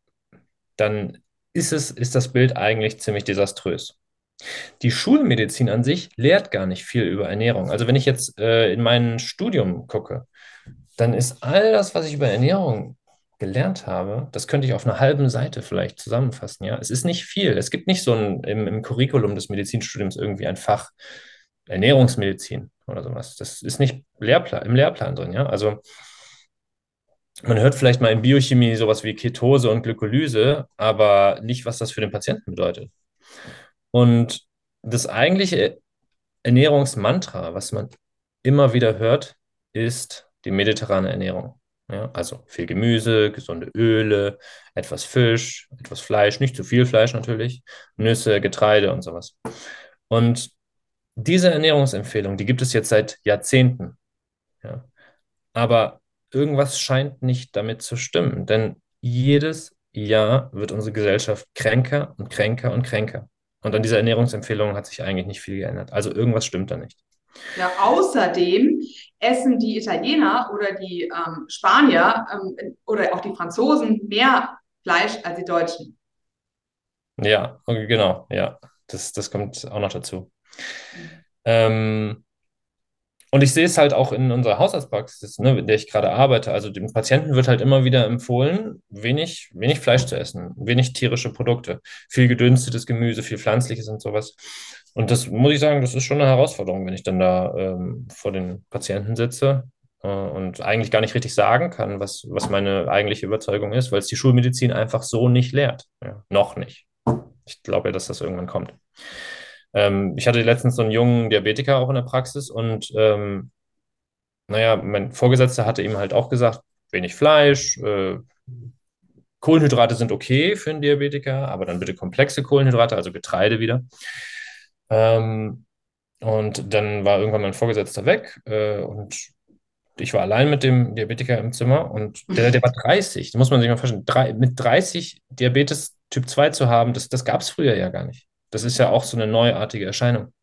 dann ist, es, ist das Bild eigentlich ziemlich desaströs. Die Schulmedizin an sich lehrt gar nicht viel über Ernährung. Also wenn ich jetzt äh, in mein Studium gucke, dann ist all das, was ich über Ernährung gelernt habe, das könnte ich auf einer halben Seite vielleicht zusammenfassen. Ja, es ist nicht viel. Es gibt nicht so ein im, im Curriculum des Medizinstudiums irgendwie ein Fach Ernährungsmedizin oder sowas. Das ist nicht Lehrplan, im Lehrplan drin. Ja, also man hört vielleicht mal in Biochemie sowas wie Ketose und Glykolyse, aber nicht, was das für den Patienten bedeutet. Und das eigentliche Ernährungsmantra, was man immer wieder hört, ist die mediterrane Ernährung. Ja, also viel Gemüse, gesunde Öle, etwas Fisch, etwas Fleisch, nicht zu viel Fleisch natürlich, Nüsse, Getreide und sowas. Und diese Ernährungsempfehlung, die gibt es jetzt seit Jahrzehnten. Ja. Aber irgendwas scheint nicht damit zu stimmen, denn jedes Jahr wird unsere Gesellschaft kränker und kränker und kränker. Und an dieser Ernährungsempfehlung hat sich eigentlich nicht viel geändert. Also irgendwas stimmt da nicht. Ja, außerdem essen die Italiener oder die ähm, Spanier ähm, oder auch die Franzosen mehr Fleisch als die Deutschen. Ja, genau, ja. Das, das kommt auch noch dazu. Mhm. Ähm, und ich sehe es halt auch in unserer Hausarztpraxis, ne, in der ich gerade arbeite. Also dem Patienten wird halt immer wieder empfohlen, wenig, wenig Fleisch zu essen, wenig tierische Produkte, viel gedünstetes Gemüse, viel pflanzliches und sowas. Und das muss ich sagen, das ist schon eine Herausforderung, wenn ich dann da ähm, vor den Patienten sitze äh, und eigentlich gar nicht richtig sagen kann, was, was meine eigentliche Überzeugung ist, weil es die Schulmedizin einfach so nicht lehrt. Ja, noch nicht. Ich glaube ja, dass das irgendwann kommt. Ähm, ich hatte letztens so einen jungen Diabetiker auch in der Praxis und ähm, naja, mein Vorgesetzter hatte ihm halt auch gesagt, wenig Fleisch, äh, Kohlenhydrate sind okay für einen Diabetiker, aber dann bitte komplexe Kohlenhydrate, also Getreide wieder. Ähm, und dann war irgendwann mein Vorgesetzter weg äh, und ich war allein mit dem Diabetiker im Zimmer und der, der war 30. Da muss man sich mal vorstellen, drei, mit 30 Diabetes Typ 2 zu haben, das, das gab es früher ja gar nicht. Das ist ja auch so eine neuartige Erscheinung.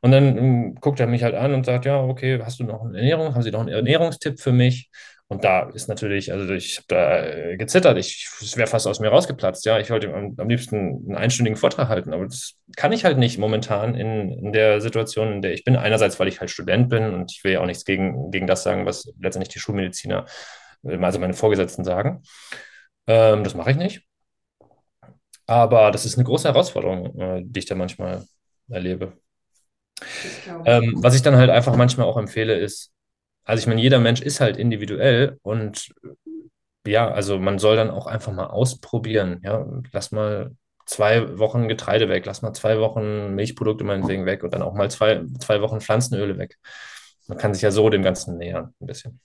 Und dann ähm, guckt er mich halt an und sagt, ja, okay, hast du noch eine Ernährung? Haben Sie noch einen Ernährungstipp für mich? Und da ist natürlich, also ich habe da äh, gezittert, ich, es wäre fast aus mir rausgeplatzt, ja. Ich wollte am, am, liebsten einen einstündigen Vortrag halten, aber das kann ich halt nicht momentan in, in der Situation, in der ich bin. Einerseits, weil ich halt Student bin und ich will ja auch nichts gegen, gegen das sagen, was letztendlich die Schulmediziner, also meine Vorgesetzten sagen. Ähm, das mache ich nicht. Aber das ist eine große Herausforderung, äh, die ich da manchmal erlebe. Ähm, was ich dann halt einfach manchmal auch empfehle, ist, also ich meine, jeder Mensch ist halt individuell und ja, also man soll dann auch einfach mal ausprobieren. Ja, lass mal zwei Wochen Getreide weg, lass mal zwei Wochen Milchprodukte meinetwegen weg und dann auch mal zwei, zwei Wochen Pflanzenöle weg. Man kann sich ja so dem Ganzen nähern, ein bisschen.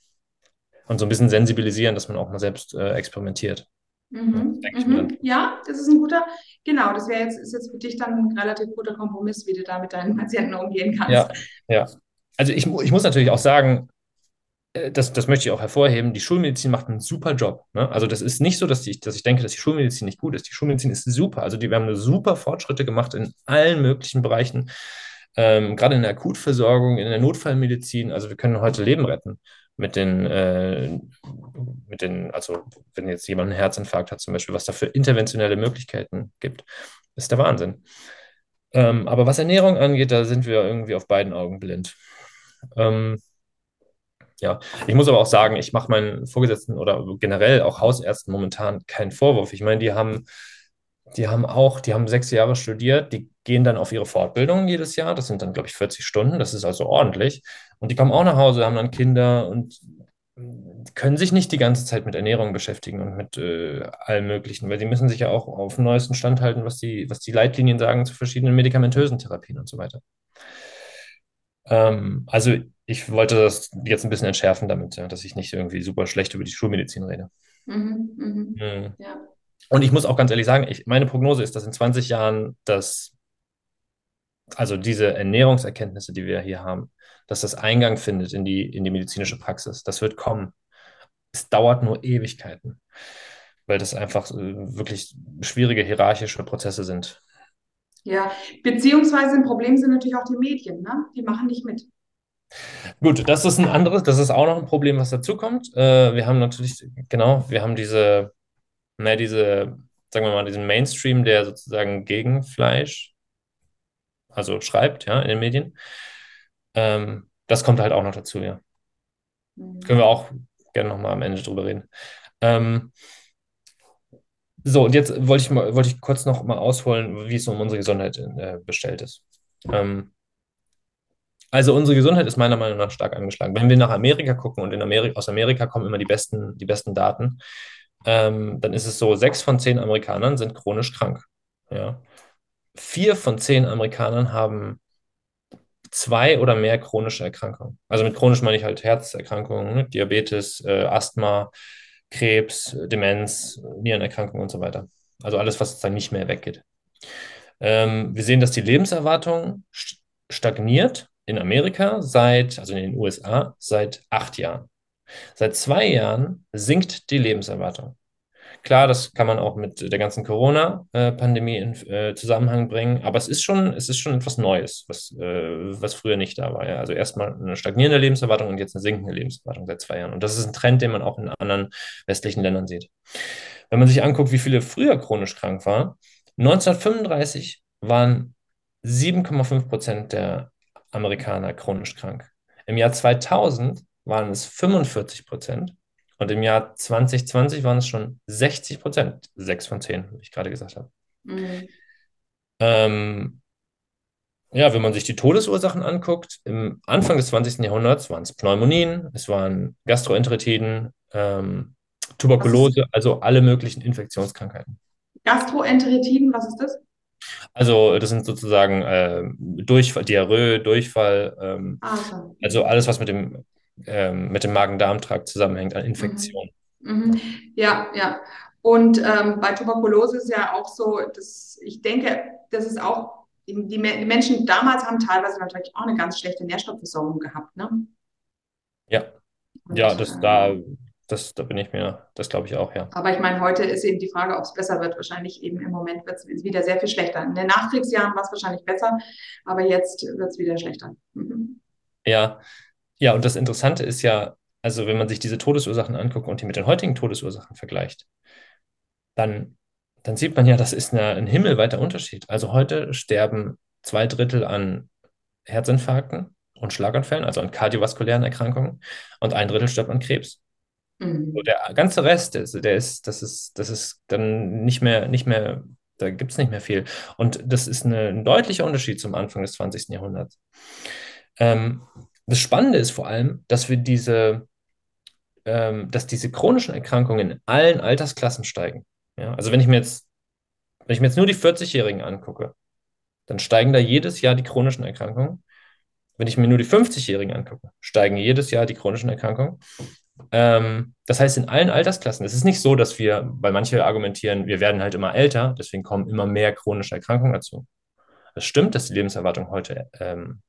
Und so ein bisschen sensibilisieren, dass man auch mal selbst äh, experimentiert. Mhm. Mhm. Ja, das ist ein guter, genau, das wäre jetzt, ist jetzt für dich dann ein relativ guter Kompromiss, wie du da mit deinen Patienten umgehen kannst. Ja, ja. Also ich, ich muss natürlich auch sagen, äh, das, das möchte ich auch hervorheben, die Schulmedizin macht einen super Job. Ne? Also das ist nicht so, dass ich, dass ich denke, dass die Schulmedizin nicht gut ist. Die Schulmedizin ist super. Also die, wir haben super Fortschritte gemacht in allen möglichen Bereichen, ähm, gerade in der Akutversorgung, in der Notfallmedizin. Also wir können heute Leben retten mit den, äh, mit den, also wenn jetzt jemand einen Herzinfarkt hat zum Beispiel, was da für interventionelle Möglichkeiten gibt, ist der Wahnsinn. Ähm, aber was Ernährung angeht, da sind wir irgendwie auf beiden Augen blind. Ähm, ja, ich muss aber auch sagen, ich mache meinen Vorgesetzten oder generell auch Hausärzten momentan keinen Vorwurf. Ich meine, die haben die haben auch, die haben sechs Jahre studiert, die gehen dann auf ihre Fortbildung jedes Jahr. Das sind dann, glaube ich, 40 Stunden. Das ist also ordentlich. Und die kommen auch nach Hause, haben dann Kinder und können sich nicht die ganze Zeit mit Ernährung beschäftigen und mit äh, allem Möglichen, weil sie müssen sich ja auch auf dem neuesten Stand halten, was die, was die Leitlinien sagen zu verschiedenen medikamentösen Therapien und so weiter. Ähm, also ich wollte das jetzt ein bisschen entschärfen damit, ja, dass ich nicht irgendwie super schlecht über die Schulmedizin rede. Mhm, mh. Mhm. Ja. Und ich muss auch ganz ehrlich sagen, ich, meine Prognose ist, dass in 20 Jahren das also diese Ernährungserkenntnisse, die wir hier haben, dass das Eingang findet in die, in die medizinische Praxis. Das wird kommen. Es dauert nur Ewigkeiten, weil das einfach äh, wirklich schwierige hierarchische Prozesse sind. Ja, beziehungsweise ein Problem sind natürlich auch die Medien, ne? Die machen nicht mit. Gut, das ist ein anderes, das ist auch noch ein Problem, was dazu kommt. Äh, wir haben natürlich, genau, wir haben diese, ne, diese, sagen wir mal, diesen Mainstream, der sozusagen gegen Fleisch, also schreibt, ja, in den Medien. Ähm, das kommt halt auch noch dazu, ja. Mhm. Können wir auch gerne nochmal am Ende drüber reden. Ähm, so, und jetzt wollte ich, mal, wollte ich kurz noch mal ausholen, wie es um unsere Gesundheit äh, bestellt ist. Ähm, also unsere Gesundheit ist meiner Meinung nach stark angeschlagen. Wenn wir nach Amerika gucken und in Amerika, aus Amerika kommen immer die besten, die besten Daten, ähm, dann ist es so, sechs von zehn Amerikanern sind chronisch krank. Ja. Vier von zehn Amerikanern haben zwei oder mehr chronische Erkrankungen. Also mit chronisch meine ich halt Herzerkrankungen, ne? Diabetes, äh, Asthma, Krebs, Demenz, Nierenerkrankungen und so weiter. Also alles, was sozusagen nicht mehr weggeht. Ähm, wir sehen, dass die Lebenserwartung stagniert in Amerika seit, also in den USA, seit acht Jahren. Seit zwei Jahren sinkt die Lebenserwartung. Klar, das kann man auch mit der ganzen Corona-Pandemie in äh, Zusammenhang bringen, aber es ist schon, es ist schon etwas Neues, was, äh, was früher nicht da war. Ja? Also erstmal eine stagnierende Lebenserwartung und jetzt eine sinkende Lebenserwartung seit zwei Jahren. Und das ist ein Trend, den man auch in anderen westlichen Ländern sieht. Wenn man sich anguckt, wie viele früher chronisch krank waren, 1935 waren 7,5 Prozent der Amerikaner chronisch krank. Im Jahr 2000 waren es 45 Prozent und im Jahr 2020 waren es schon 60 Prozent, sechs von zehn, wie ich gerade gesagt habe. Mhm. Ähm, ja, wenn man sich die Todesursachen anguckt, im Anfang des 20. Jahrhunderts waren es Pneumonien, es waren Gastroenteritiden, ähm, Tuberkulose, also alle möglichen Infektionskrankheiten. Gastroenteritiden, was ist das? Also das sind sozusagen äh, Durchfall, Diarrhoe, Durchfall, ähm, ah, okay. also alles, was mit dem ähm, mit dem Magen-Darm-Trakt zusammenhängt an Infektionen. Mhm. Mhm. Ja, ja. Und ähm, bei Tuberkulose ist ja auch so, dass ich denke, das ist auch, die, die, Menschen damals haben teilweise natürlich auch eine ganz schlechte Nährstoffversorgung gehabt, ne? Ja. Und, ja, das da, das, da bin ich mir, das glaube ich auch, ja. Aber ich meine, heute ist eben die Frage, ob es besser wird. Wahrscheinlich eben im Moment wird es wieder sehr viel schlechter. In den Nachkriegsjahren war es wahrscheinlich besser, aber jetzt wird es wieder schlechter. Mhm. Ja, ja, und das Interessante ist ja, also wenn man sich diese Todesursachen anguckt und die mit den heutigen Todesursachen vergleicht, dann, dann sieht man ja, das ist eine, ein himmelweiter Unterschied. Also heute sterben zwei Drittel an Herzinfarkten und Schlaganfällen, also an kardiovaskulären Erkrankungen, und ein Drittel stirbt an Krebs. Mhm. So der ganze Rest, der, der ist, das ist, das ist dann nicht mehr, nicht mehr, da gibt es nicht mehr viel. Und das ist eine, ein deutlicher Unterschied zum Anfang des 20. Jahrhunderts. Ähm, das Spannende ist vor allem, dass wir diese, ähm, dass diese chronischen Erkrankungen in allen Altersklassen steigen. Ja? Also wenn ich mir jetzt, wenn ich mir jetzt nur die 40-Jährigen angucke, dann steigen da jedes Jahr die chronischen Erkrankungen. Wenn ich mir nur die 50-Jährigen angucke, steigen jedes Jahr die chronischen Erkrankungen. Ähm, das heißt, in allen Altersklassen. Es ist nicht so, dass wir, weil manche argumentieren, wir werden halt immer älter, deswegen kommen immer mehr chronische Erkrankungen dazu. Es stimmt, dass die Lebenserwartung heute ähm,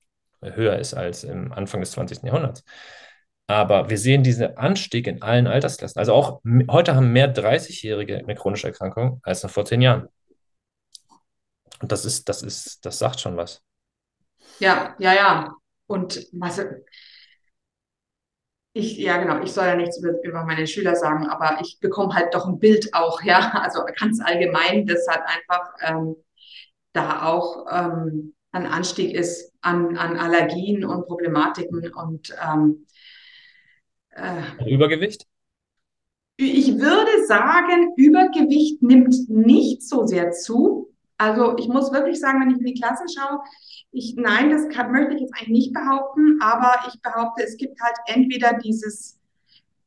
höher ist als im Anfang des 20. Jahrhunderts. Aber wir sehen diesen Anstieg in allen Altersklassen. Also auch heute haben mehr 30-Jährige eine chronische Erkrankung als noch vor zehn Jahren. Und das ist, das ist, das sagt schon was. Ja, ja, ja. Und was, ich, ja, genau, ich soll ja nichts über, über, meine Schüler sagen, aber ich bekomme halt doch ein Bild auch, ja, also ganz allgemein, das hat einfach ähm, da auch ähm, ein Anstieg ist an, an Allergien und Problematiken und ähm, äh, Übergewicht? Ich würde sagen, Übergewicht nimmt nicht so sehr zu. Also ich muss wirklich sagen, wenn ich in die Klasse schaue, ich, nein, das kann, möchte ich jetzt eigentlich nicht behaupten, aber ich behaupte, es gibt halt entweder dieses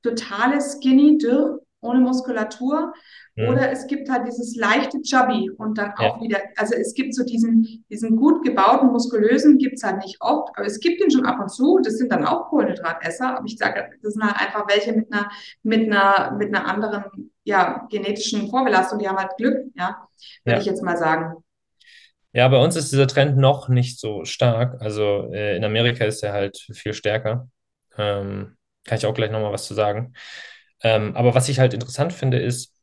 totale Skinny, dürr, ohne Muskulatur Mhm. Oder es gibt halt dieses leichte Chubby und dann auch ja. wieder, also es gibt so diesen, diesen gut gebauten, muskulösen, gibt es halt nicht oft, aber es gibt ihn schon ab und zu, das sind dann auch Kohlenhydratesser, aber ich sage, das sind halt einfach welche mit einer, mit einer, mit einer anderen, ja, genetischen Vorbelastung, die haben halt Glück, ja, würde ja. ich jetzt mal sagen. Ja, bei uns ist dieser Trend noch nicht so stark. Also äh, in Amerika ist er halt viel stärker. Ähm, kann ich auch gleich nochmal was zu sagen. Ähm, aber was ich halt interessant finde, ist,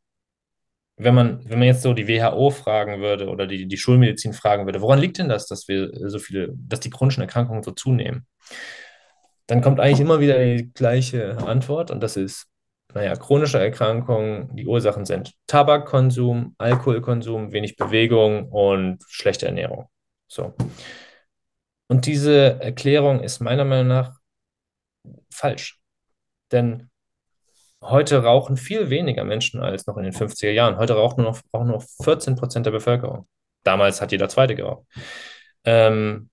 wenn man, wenn man jetzt so die WHO fragen würde oder die, die Schulmedizin fragen würde, woran liegt denn das, dass wir so viele, dass die chronischen Erkrankungen so zunehmen? Dann kommt eigentlich immer wieder die gleiche Antwort und das ist, naja, chronische Erkrankungen, die Ursachen sind Tabakkonsum, Alkoholkonsum, wenig Bewegung und schlechte Ernährung. So. Und diese Erklärung ist meiner Meinung nach falsch. Denn Heute rauchen viel weniger Menschen als noch in den 50er Jahren. Heute rauchen nur noch, rauchen nur noch 14 Prozent der Bevölkerung. Damals hat jeder Zweite geraucht. Ähm,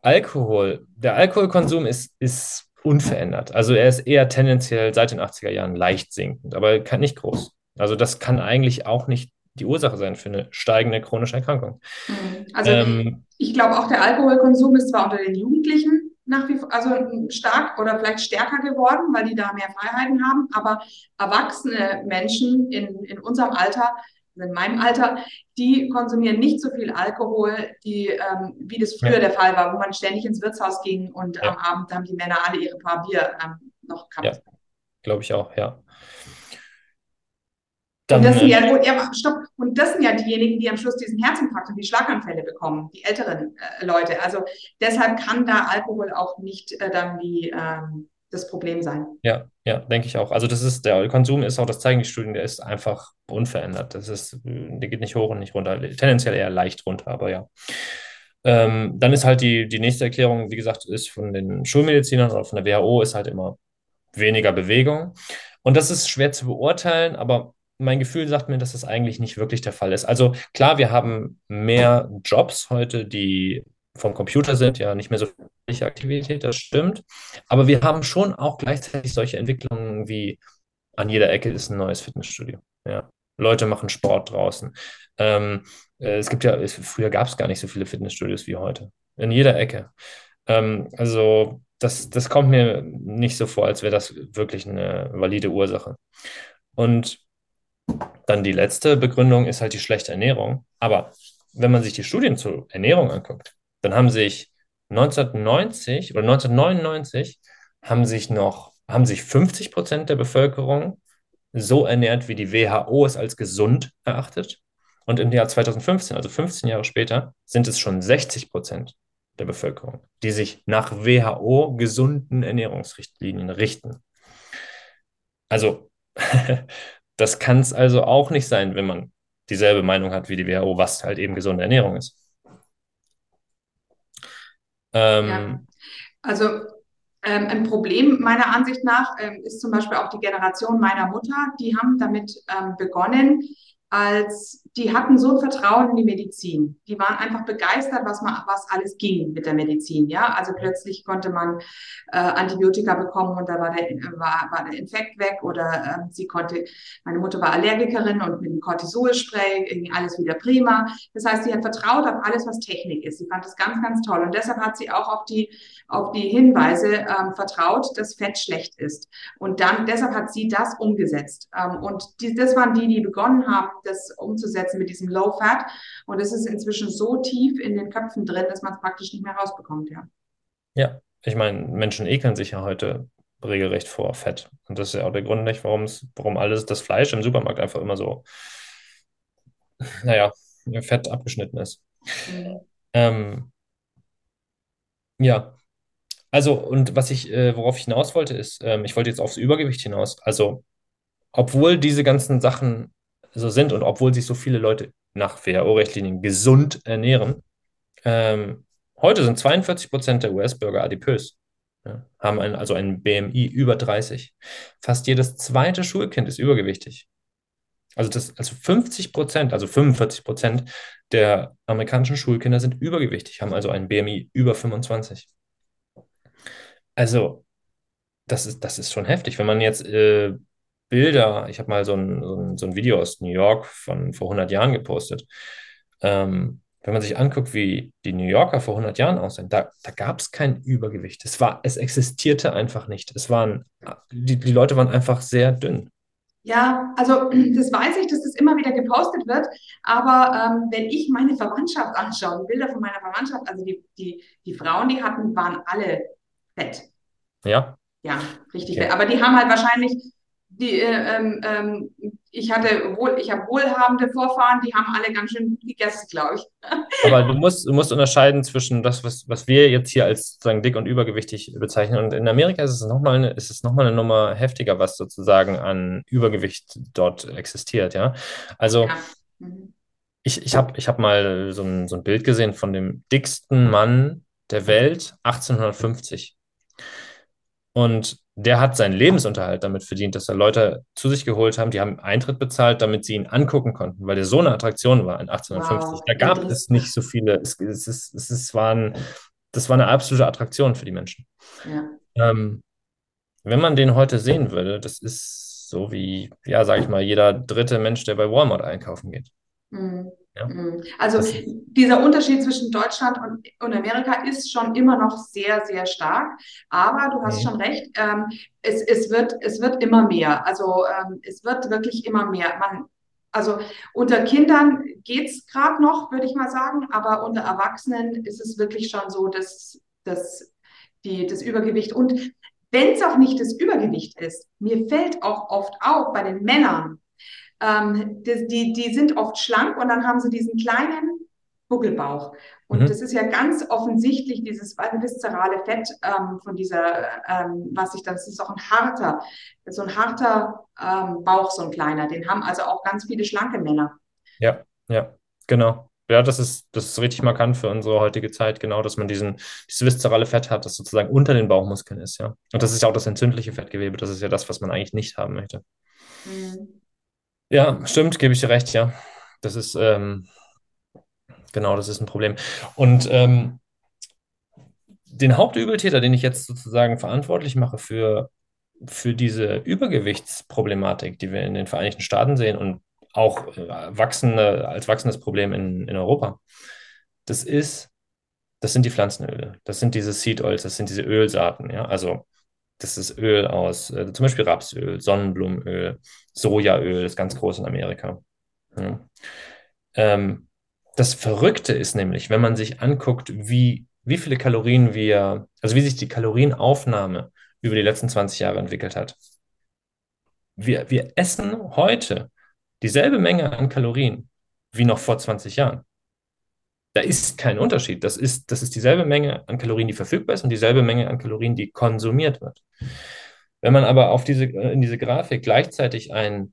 Alkohol, der Alkoholkonsum ist, ist unverändert. Also er ist eher tendenziell seit den 80er Jahren leicht sinkend, aber kann nicht groß. Also das kann eigentlich auch nicht die Ursache sein für eine steigende chronische Erkrankung. Mhm. Also ähm, ich glaube auch der Alkoholkonsum ist zwar unter den Jugendlichen nach wie vor, also stark oder vielleicht stärker geworden, weil die da mehr Freiheiten haben. Aber erwachsene Menschen in, in unserem Alter, also in meinem Alter, die konsumieren nicht so viel Alkohol, die, ähm, wie das früher ja. der Fall war, wo man ständig ins Wirtshaus ging und ja. am Abend haben die Männer alle ihre paar Bier ähm, noch gehabt. Ja, glaube ich auch, ja. Dann, und, das sind ja, äh, ja, stopp, und das sind ja diejenigen, die am Schluss diesen Herzinfarkt und die Schlaganfälle bekommen, die älteren äh, Leute. Also deshalb kann da Alkohol auch nicht äh, dann die, ähm, das Problem sein. Ja, ja, denke ich auch. Also das ist, der Konsum ist auch, das zeigen die Studien, der ist einfach unverändert. Das ist, der geht nicht hoch und nicht runter, tendenziell eher leicht runter, aber ja. Ähm, dann ist halt die, die nächste Erklärung, wie gesagt, ist von den Schulmedizinern oder von der WHO, ist halt immer weniger Bewegung. Und das ist schwer zu beurteilen, aber mein Gefühl sagt mir, dass das eigentlich nicht wirklich der Fall ist. Also klar, wir haben mehr Jobs heute, die vom Computer sind, ja nicht mehr so viel Aktivität, das stimmt. Aber wir haben schon auch gleichzeitig solche Entwicklungen wie an jeder Ecke ist ein neues Fitnessstudio. Ja. Leute machen Sport draußen. Ähm, äh, es gibt ja, es, früher gab es gar nicht so viele Fitnessstudios wie heute. In jeder Ecke. Ähm, also das, das kommt mir nicht so vor, als wäre das wirklich eine valide Ursache. Und dann die letzte Begründung ist halt die schlechte Ernährung. Aber wenn man sich die Studien zur Ernährung anguckt, dann haben sich 1990 oder 1999 haben sich noch, haben sich 50 Prozent der Bevölkerung so ernährt, wie die WHO es als gesund erachtet. Und im Jahr 2015, also 15 Jahre später, sind es schon 60 Prozent der Bevölkerung, die sich nach WHO gesunden Ernährungsrichtlinien richten. Also Das kann es also auch nicht sein, wenn man dieselbe Meinung hat wie die WHO, was halt eben gesunde Ernährung ist. Ähm, ja. Also ähm, ein Problem meiner Ansicht nach ähm, ist zum Beispiel auch die Generation meiner Mutter. Die haben damit ähm, begonnen, als die hatten so ein Vertrauen in die Medizin. Die waren einfach begeistert, was man, was alles ging mit der Medizin. Ja, also plötzlich konnte man äh, Antibiotika bekommen und da war der, war, war der Infekt weg oder äh, sie konnte, meine Mutter war Allergikerin und mit dem Cortisolspray irgendwie alles wieder prima. Das heißt, sie hat vertraut auf alles, was Technik ist. Sie fand das ganz, ganz toll und deshalb hat sie auch auf die, auf die Hinweise ähm, vertraut, dass Fett schlecht ist. Und dann, deshalb hat sie das umgesetzt. Ähm, und die, das waren die, die begonnen haben, das umzusetzen mit diesem Low Fat. Und es ist inzwischen so tief in den Köpfen drin, dass man es praktisch nicht mehr rausbekommt, ja. Ja, ich meine, Menschen ekeln sich ja heute regelrecht vor Fett. Und das ist ja auch der Grund nicht, warum warum alles das Fleisch im Supermarkt einfach immer so, naja, fett abgeschnitten ist. Mhm. Ähm, ja, also, und was ich, äh, worauf ich hinaus wollte, ist, ähm, ich wollte jetzt aufs Übergewicht hinaus. Also, obwohl diese ganzen Sachen so sind und obwohl sich so viele Leute nach WHO-Richtlinien gesund ernähren, ähm, heute sind 42 Prozent der US-Bürger adipös, ja, haben ein, also ein BMI über 30. Fast jedes zweite Schulkind ist übergewichtig. Also, das, also 50 Prozent, also 45 Prozent der amerikanischen Schulkinder sind übergewichtig, haben also ein BMI über 25. Also, das ist, das ist schon heftig. Wenn man jetzt äh, Bilder, ich habe mal so ein, so, ein, so ein Video aus New York von vor 100 Jahren gepostet. Ähm, wenn man sich anguckt, wie die New Yorker vor 100 Jahren aussehen, da, da gab es kein Übergewicht. Es, war, es existierte einfach nicht. Es waren, die, die Leute waren einfach sehr dünn. Ja, also das weiß ich, dass das immer wieder gepostet wird. Aber ähm, wenn ich meine Verwandtschaft anschaue, die Bilder von meiner Verwandtschaft, also die, die, die Frauen, die hatten, waren alle fett. Ja. Ja, richtig okay. fett. Aber die haben halt wahrscheinlich die, äh, ähm, ähm, ich hatte wohl, ich habe wohlhabende Vorfahren, die haben alle ganz schön gegessen, glaube ich. Aber du musst, du musst unterscheiden zwischen das, was, was wir jetzt hier als sozusagen dick und übergewichtig bezeichnen. Und in Amerika ist es nochmal eine, ist es noch mal eine Nummer heftiger, was sozusagen an Übergewicht dort existiert, ja. Also ja. Mhm. ich, ich habe ich hab mal so ein, so ein Bild gesehen von dem dicksten Mann der Welt 1850. Und der hat seinen Lebensunterhalt damit verdient, dass er Leute zu sich geholt haben, die haben Eintritt bezahlt, damit sie ihn angucken konnten, weil der so eine Attraktion war in 1850. Wow, da gab es nicht so viele. Es, es, es, es, es waren, das war eine absolute Attraktion für die Menschen. Ja. Ähm, wenn man den heute sehen würde, das ist so wie, ja, sage ich mal, jeder dritte Mensch, der bei Walmart einkaufen geht. Mhm. Ja. Mhm. Also das dieser Unterschied zwischen Deutschland und, und, Amerika ist schon immer noch sehr, sehr stark. Aber du hast mhm. schon recht, ähm, es, es, wird, es wird immer mehr. Also ähm, es wird wirklich immer mehr. Man, also unter Kindern geht es gerade noch, würde ich mal sagen, aber unter Erwachsenen ist es wirklich schon so, dass, dass die, das Übergewicht und wenn es auch nicht das Übergewicht ist, mir fällt auch oft auf bei den Männern, ähm, die, die, die sind oft schlank und dann haben sie diesen kleinen Buckelbauch. Und mhm. das ist ja ganz offensichtlich dieses viszerale Fett ähm, von dieser, ähm, was ich das ist auch ein harter, so ein harter ähm, Bauch, so ein kleiner. Den haben also auch ganz viele schlanke Männer. Ja, ja, genau. Ja, das ist, das ist richtig markant für unsere heutige Zeit, genau, dass man diesen, dieses viszerale Fett hat, das sozusagen unter den Bauchmuskeln ist, ja. Und das ist ja auch das entzündliche Fettgewebe, das ist ja das, was man eigentlich nicht haben möchte. Mhm. Ja, stimmt, gebe ich dir recht, ja. Das ist, ähm, genau, das ist ein Problem. Und ähm, den Hauptübeltäter, den ich jetzt sozusagen verantwortlich mache für, für diese Übergewichtsproblematik, die wir in den Vereinigten Staaten sehen und auch äh, wachsende, als wachsendes Problem in, in Europa, das ist, das sind die Pflanzenöle. Das sind diese Seed Oils, das sind diese Ölsaaten, ja. Also das ist Öl aus, äh, zum Beispiel Rapsöl, Sonnenblumenöl, Sojaöl, ist ganz groß in Amerika. Ja. Ähm, das Verrückte ist nämlich, wenn man sich anguckt, wie, wie viele Kalorien wir, also wie sich die Kalorienaufnahme über die letzten 20 Jahre entwickelt hat. Wir, wir essen heute dieselbe Menge an Kalorien wie noch vor 20 Jahren. Da ist kein Unterschied. Das ist, das ist dieselbe Menge an Kalorien, die verfügbar ist und dieselbe Menge an Kalorien, die konsumiert wird. Wenn man aber auf diese, in diese Grafik gleichzeitig ein,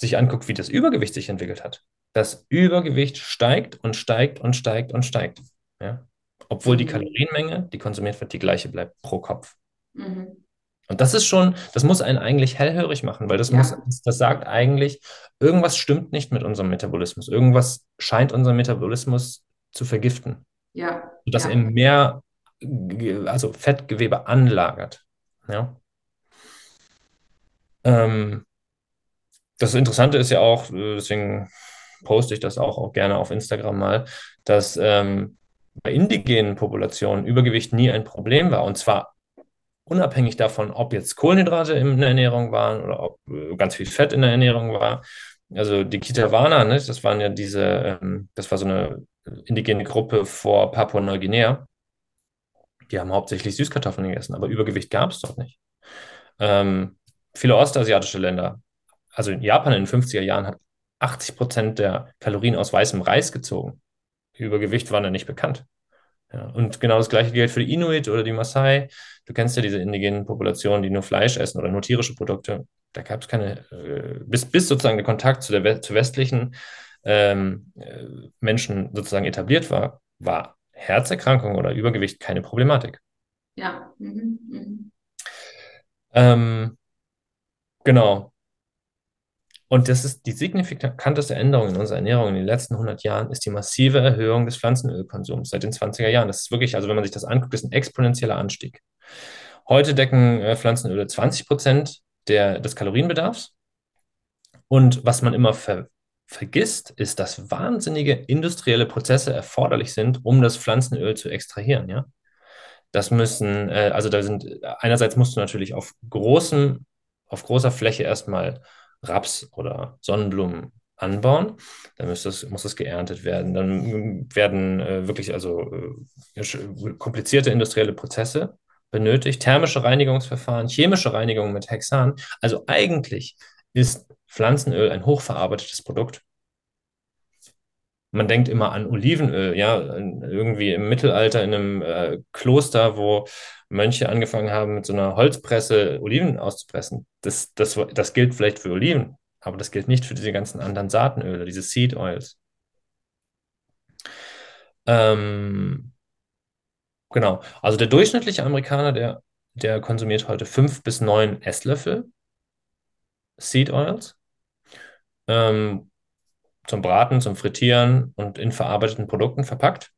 sich anguckt, wie das Übergewicht sich entwickelt hat, das Übergewicht steigt und steigt und steigt und steigt. Ja? Obwohl die mhm. Kalorienmenge, die konsumiert wird, die gleiche bleibt pro Kopf. Mhm. Und das ist schon, das muss einen eigentlich hellhörig machen, weil das ja. muss, das sagt eigentlich, irgendwas stimmt nicht mit unserem Metabolismus. Irgendwas scheint unseren Metabolismus zu vergiften. Ja. Sodass ja. er mehr, also Fettgewebe anlagert. Ja. Ähm, das Interessante ist ja auch, deswegen poste ich das auch, auch gerne auf Instagram mal, dass ähm, bei indigenen Populationen Übergewicht nie ein Problem war. Und zwar unabhängig davon, ob jetzt Kohlenhydrate in der Ernährung waren oder ob äh, ganz viel Fett in der Ernährung war. Also die Kitawana, ne, das waren ja diese, ähm, das war so eine indigene Gruppe vor Papua-Neuguinea. Die haben hauptsächlich Süßkartoffeln gegessen, aber Übergewicht gab es dort nicht. Ähm, viele ostasiatische Länder, also in Japan in den 50er Jahren hat 80 Prozent der Kalorien aus weißem Reis gezogen. Übergewicht war da nicht bekannt. Ja, und genau das gleiche gilt für die Inuit oder die Maasai. Du kennst ja diese indigenen Populationen, die nur Fleisch essen oder nur tierische Produkte. Da gab es keine, äh, bis, bis sozusagen der Kontakt zu, der, zu westlichen ähm, äh, Menschen sozusagen etabliert war, war Herzerkrankung oder Übergewicht keine Problematik. Ja. Mhm. Mhm. Ähm, genau. Und das ist die signifikanteste Änderung in unserer Ernährung in den letzten 100 Jahren, ist die massive Erhöhung des Pflanzenölkonsums seit den 20er Jahren. Das ist wirklich, also wenn man sich das anguckt, ist ein exponentieller Anstieg. Heute decken äh, Pflanzenöle 20 Prozent der, des Kalorienbedarfs. Und was man immer ver vergisst, ist, dass wahnsinnige industrielle Prozesse erforderlich sind, um das Pflanzenöl zu extrahieren. Ja? Das müssen, äh, also da sind, einerseits musst du natürlich auf großem auf großer Fläche erstmal Raps oder Sonnenblumen anbauen, dann muss das, muss das geerntet werden. Dann werden äh, wirklich also äh, komplizierte industrielle Prozesse benötigt, thermische Reinigungsverfahren, chemische Reinigung mit Hexan. Also eigentlich ist Pflanzenöl ein hochverarbeitetes Produkt. Man denkt immer an Olivenöl, ja, irgendwie im Mittelalter in einem äh, Kloster, wo Mönche angefangen haben, mit so einer Holzpresse Oliven auszupressen. Das, das, das gilt vielleicht für Oliven, aber das gilt nicht für diese ganzen anderen Saatenöle, diese Seed Oils. Ähm, genau. Also der durchschnittliche Amerikaner, der, der konsumiert heute fünf bis neun Esslöffel Seed Oils. Ähm, zum Braten, zum Frittieren und in verarbeiteten Produkten verpackt.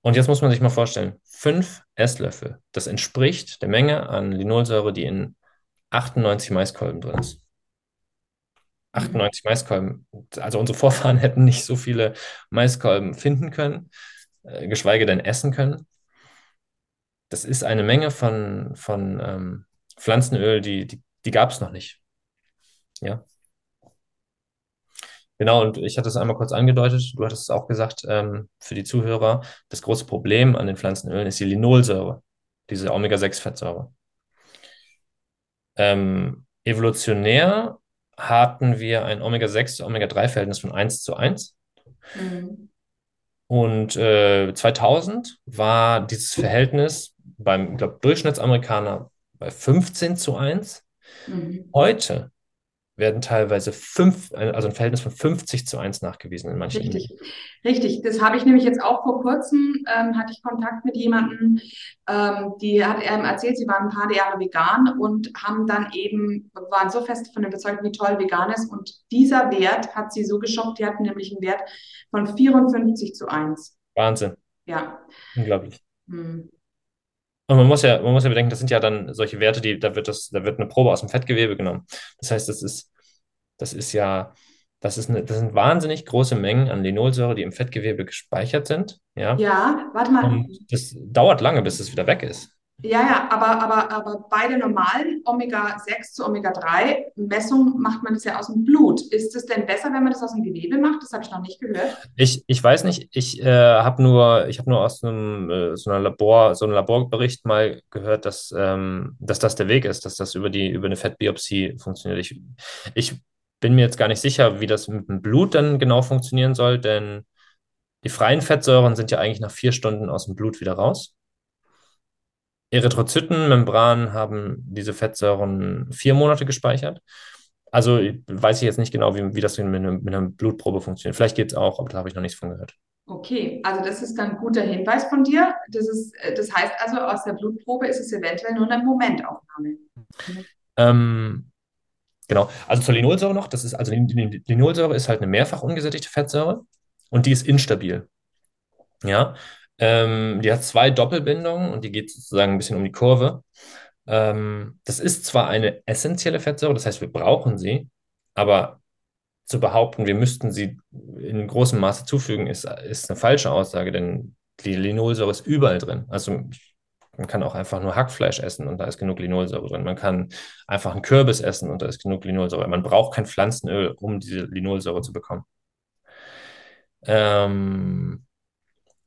Und jetzt muss man sich mal vorstellen, fünf Esslöffel, das entspricht der Menge an Linolsäure, die in 98 Maiskolben drin ist. 98 Maiskolben. Also unsere Vorfahren hätten nicht so viele Maiskolben finden können, äh, geschweige denn essen können. Das ist eine Menge von, von ähm, Pflanzenöl, die, die, die gab es noch nicht. Ja. Genau, und ich hatte es einmal kurz angedeutet, du hattest es auch gesagt, ähm, für die Zuhörer, das große Problem an den Pflanzenölen ist die Linolsäure, diese Omega-6-Fettsäure. Ähm, evolutionär hatten wir ein Omega-6 Omega-3-Verhältnis von 1 zu 1. Mhm. Und äh, 2000 war dieses Verhältnis beim, ich glaube, Durchschnittsamerikaner bei 15 zu 1. Mhm. Heute werden teilweise fünf, also ein Verhältnis von 50 zu 1 nachgewiesen in manchen. Richtig, richtig. Das habe ich nämlich jetzt auch vor kurzem, ähm, hatte ich Kontakt mit jemandem, ähm, die hat er erzählt, sie waren ein paar Jahre vegan und haben dann eben, waren so fest von überzeugt, wie toll vegan ist. Und dieser Wert hat sie so geschockt, die hatten nämlich einen Wert von 54 zu 1. Wahnsinn. Ja. Unglaublich. Hm. Und man muss ja, man muss ja bedenken, das sind ja dann solche Werte, die, da wird das, da wird eine Probe aus dem Fettgewebe genommen. Das heißt, das ist, das ist ja, das ist eine, das sind wahnsinnig große Mengen an Linolsäure, die im Fettgewebe gespeichert sind. Ja, ja warte mal. Und das dauert lange, bis es wieder weg ist. Ja, ja, aber, aber, aber bei der normalen Omega-6 zu Omega-3-Messung macht man das ja aus dem Blut. Ist es denn besser, wenn man das aus dem Gewebe macht? Das habe ich noch nicht gehört. Ich, ich weiß nicht. Ich äh, habe nur, hab nur aus einem, äh, so, einer Labor, so einem Laborbericht mal gehört, dass, ähm, dass das der Weg ist, dass das über, die, über eine Fettbiopsie funktioniert. Ich, ich bin mir jetzt gar nicht sicher, wie das mit dem Blut dann genau funktionieren soll, denn die freien Fettsäuren sind ja eigentlich nach vier Stunden aus dem Blut wieder raus. Erythrozytenmembranen haben diese Fettsäuren vier Monate gespeichert. Also weiß ich jetzt nicht genau, wie, wie das mit, einem, mit einer Blutprobe funktioniert. Vielleicht geht es auch, aber da habe ich noch nichts von gehört. Okay, also das ist dann ein guter Hinweis von dir. Das, ist, das heißt also, aus der Blutprobe ist es eventuell nur eine Momentaufnahme. Ähm, genau, also zur Linolsäure noch. Das ist, also die Linolsäure ist halt eine mehrfach ungesättigte Fettsäure und die ist instabil. Ja, ähm, die hat zwei Doppelbindungen und die geht sozusagen ein bisschen um die Kurve. Ähm, das ist zwar eine essentielle Fettsäure, das heißt, wir brauchen sie, aber zu behaupten, wir müssten sie in großem Maße zufügen, ist, ist eine falsche Aussage, denn die Linolsäure ist überall drin. Also man kann auch einfach nur Hackfleisch essen und da ist genug Linolsäure drin. Man kann einfach einen Kürbis essen und da ist genug Linolsäure. Man braucht kein Pflanzenöl, um diese Linolsäure zu bekommen. Ähm,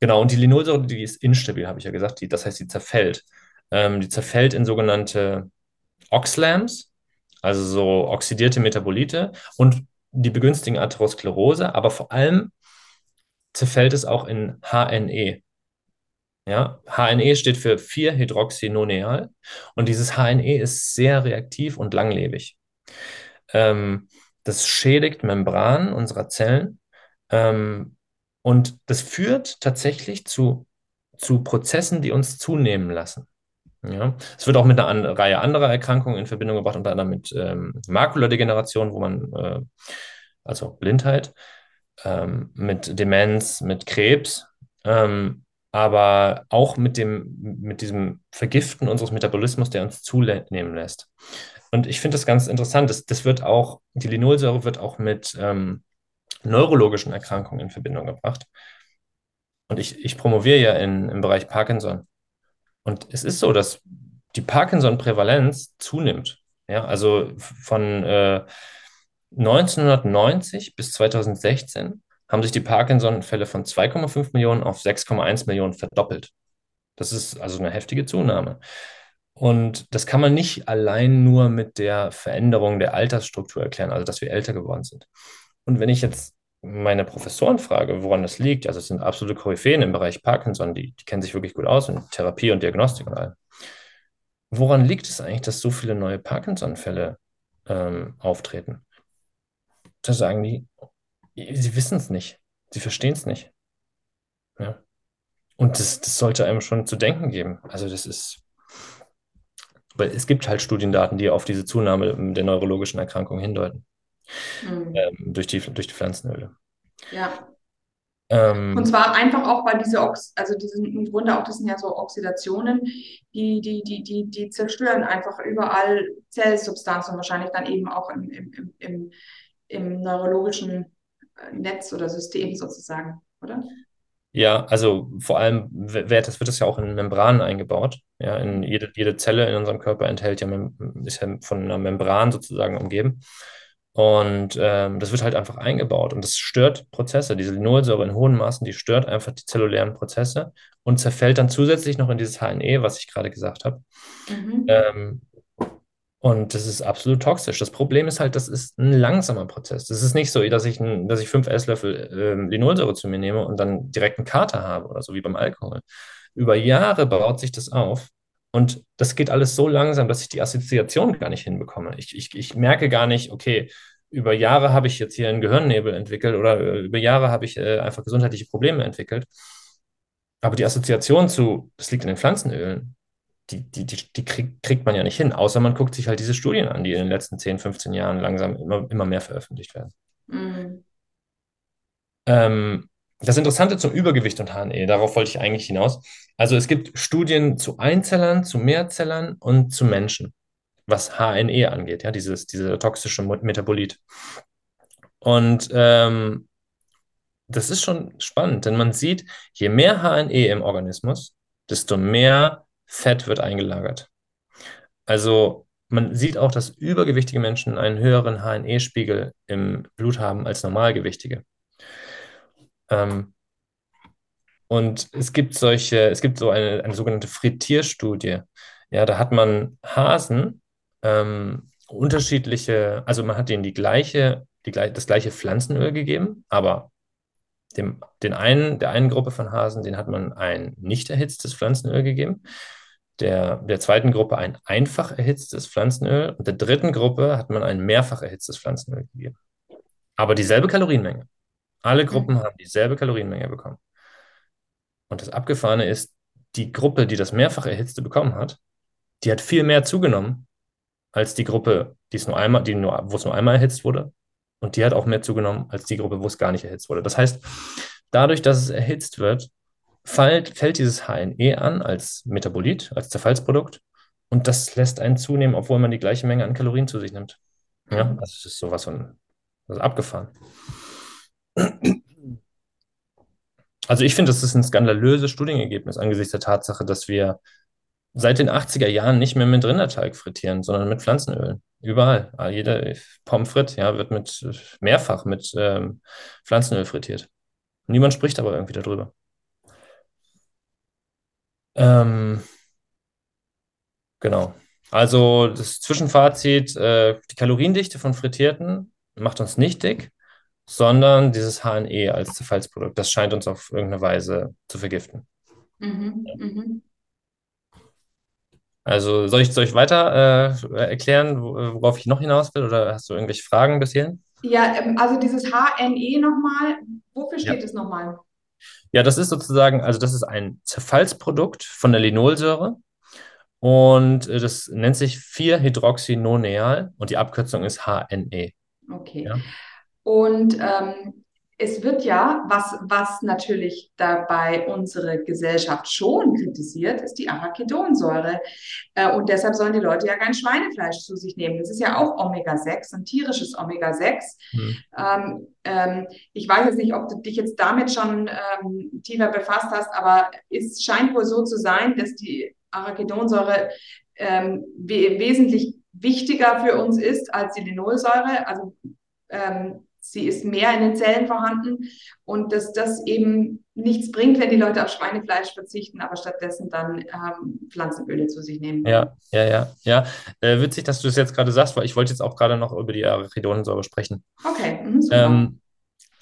Genau, und die Linolsäure, die ist instabil, habe ich ja gesagt, die, das heißt, die zerfällt. Ähm, die zerfällt in sogenannte Oxlams, also so oxidierte Metabolite und die begünstigen Atherosklerose, aber vor allem zerfällt es auch in HNE. Ja, HNE steht für 4-Hydroxynoneal und dieses HNE ist sehr reaktiv und langlebig. Ähm, das schädigt Membranen unserer Zellen ähm, und das führt tatsächlich zu, zu Prozessen, die uns zunehmen lassen. Ja, es wird auch mit einer Reihe anderer Erkrankungen in Verbindung gebracht, unter anderem mit ähm, Makuladegeneration, wo man, äh, also Blindheit, ähm, mit Demenz, mit Krebs, ähm, aber auch mit dem, mit diesem Vergiften unseres Metabolismus, der uns zunehmen lässt. Und ich finde das ganz interessant. Das, das wird auch, die Linolsäure wird auch mit ähm, neurologischen Erkrankungen in Verbindung gebracht. Und ich, ich promoviere ja in, im Bereich Parkinson. Und es ist so, dass die Parkinson-Prävalenz zunimmt. Ja, also von äh, 1990 bis 2016 haben sich die Parkinson-Fälle von 2,5 Millionen auf 6,1 Millionen verdoppelt. Das ist also eine heftige Zunahme. Und das kann man nicht allein nur mit der Veränderung der Altersstruktur erklären, also dass wir älter geworden sind. Und wenn ich jetzt meine Professoren frage, woran das liegt, also es sind absolute Koryphäen im Bereich Parkinson, die, die kennen sich wirklich gut aus in Therapie und Diagnostik und allem. Woran liegt es eigentlich, dass so viele neue Parkinson-Fälle ähm, auftreten? Da sagen die, sie wissen es nicht, sie verstehen es nicht. Ja. Und das, das sollte einem schon zu denken geben. Also das ist, weil es gibt halt Studiendaten, die auf diese Zunahme der neurologischen Erkrankung hindeuten. Mhm. Ähm, durch, die, durch die Pflanzenöle. Ja. Ähm, und zwar einfach auch, weil diese, Ox also die sind im Grunde auch, das sind ja so Oxidationen, die, die, die, die, die zerstören einfach überall Zellsubstanzen wahrscheinlich dann eben auch im, im, im, im neurologischen äh, Netz oder System sozusagen, oder? Ja, also vor allem wird das, wird das ja auch in Membranen eingebaut. Ja, in jede, jede Zelle in unserem Körper enthält ja, ist ja von einer Membran sozusagen umgeben. Und ähm, das wird halt einfach eingebaut und das stört Prozesse. Diese Linolsäure in hohen Maßen, die stört einfach die zellulären Prozesse und zerfällt dann zusätzlich noch in dieses HNE, was ich gerade gesagt habe. Mhm. Ähm, und das ist absolut toxisch. Das Problem ist halt, das ist ein langsamer Prozess. Das ist nicht so, dass ich, ein, dass ich fünf Esslöffel äh, Linolsäure zu mir nehme und dann direkt einen Kater habe oder so wie beim Alkohol. Über Jahre baut sich das auf und das geht alles so langsam, dass ich die Assoziation gar nicht hinbekomme. Ich, ich, ich merke gar nicht, okay, über Jahre habe ich jetzt hier einen Gehirnnebel entwickelt oder äh, über Jahre habe ich äh, einfach gesundheitliche Probleme entwickelt. Aber die Assoziation zu, das liegt in den Pflanzenölen, die, die, die, die krieg, kriegt man ja nicht hin, außer man guckt sich halt diese Studien an, die in den letzten 10, 15 Jahren langsam immer, immer mehr veröffentlicht werden. Mhm. Ähm, das Interessante zum Übergewicht und HNE, darauf wollte ich eigentlich hinaus. Also es gibt Studien zu Einzellern, zu Mehrzellern und zu Menschen, was HNE angeht, ja, dieses, diese toxische Metabolit. Und ähm, das ist schon spannend, denn man sieht, je mehr HNE im Organismus, desto mehr Fett wird eingelagert. Also man sieht auch, dass übergewichtige Menschen einen höheren HNE-Spiegel im Blut haben als normalgewichtige. Ähm, und es gibt solche, es gibt so eine, eine sogenannte Frittierstudie. Ja, da hat man Hasen ähm, unterschiedliche, also man hat denen die gleiche, die, das gleiche Pflanzenöl gegeben, aber dem, den einen, der einen Gruppe von Hasen, den hat man ein nicht erhitztes Pflanzenöl gegeben, der, der zweiten Gruppe ein einfach erhitztes Pflanzenöl und der dritten Gruppe hat man ein mehrfach erhitztes Pflanzenöl gegeben. Aber dieselbe Kalorienmenge. Alle Gruppen haben dieselbe Kalorienmenge bekommen. Und das Abgefahrene ist, die Gruppe, die das mehrfach erhitzte bekommen hat, die hat viel mehr zugenommen als die Gruppe, die es nur einmal, die nur, wo es nur einmal erhitzt wurde. Und die hat auch mehr zugenommen als die Gruppe, wo es gar nicht erhitzt wurde. Das heißt, dadurch, dass es erhitzt wird, fällt, fällt dieses HNE an als Metabolit, als Zerfallsprodukt. Und das lässt einen zunehmen, obwohl man die gleiche Menge an Kalorien zu sich nimmt. Ja, mhm. das ist sowas von das ist abgefahren. Also ich finde, das ist ein skandalöses Studienergebnis angesichts der Tatsache, dass wir seit den 80er Jahren nicht mehr mit Rinderteig frittieren, sondern mit Pflanzenöl. Überall. Ah, jeder Pommes frites ja, wird mit mehrfach mit ähm, Pflanzenöl frittiert. Niemand spricht aber irgendwie darüber. Ähm, genau. Also das Zwischenfazit, äh, die Kaloriendichte von Frittierten macht uns nicht dick sondern dieses HNE als Zerfallsprodukt. Das scheint uns auf irgendeine Weise zu vergiften. Mhm, mhm. Also soll ich, soll ich weiter äh, erklären, worauf ich noch hinaus will, oder hast du irgendwelche Fragen bis hierhin? Ja, ähm, also dieses HNE nochmal, wofür steht ja. es nochmal? Ja, das ist sozusagen, also das ist ein Zerfallsprodukt von der Linolsäure und äh, das nennt sich 4-Hydroxynoneal und die Abkürzung ist HNE. Okay. Ja. Und ähm, es wird ja, was, was natürlich dabei unsere Gesellschaft schon kritisiert, ist die Arachidonsäure. Äh, und deshalb sollen die Leute ja kein Schweinefleisch zu sich nehmen. Das ist ja auch Omega-6, ein tierisches Omega-6. Hm. Ähm, ähm, ich weiß jetzt nicht, ob du dich jetzt damit schon ähm, tiefer befasst hast, aber es scheint wohl so zu sein, dass die Arachidonsäure ähm, we wesentlich wichtiger für uns ist als die Linolsäure. Also ähm, sie ist mehr in den Zellen vorhanden und dass das eben nichts bringt, wenn die Leute auf Schweinefleisch verzichten, aber stattdessen dann ähm, Pflanzenöle zu sich nehmen. Ja, ja, ja, ja. Äh, witzig, dass du es jetzt gerade sagst, weil ich wollte jetzt auch gerade noch über die Arachidonsäure sprechen. Okay, mhm, ähm,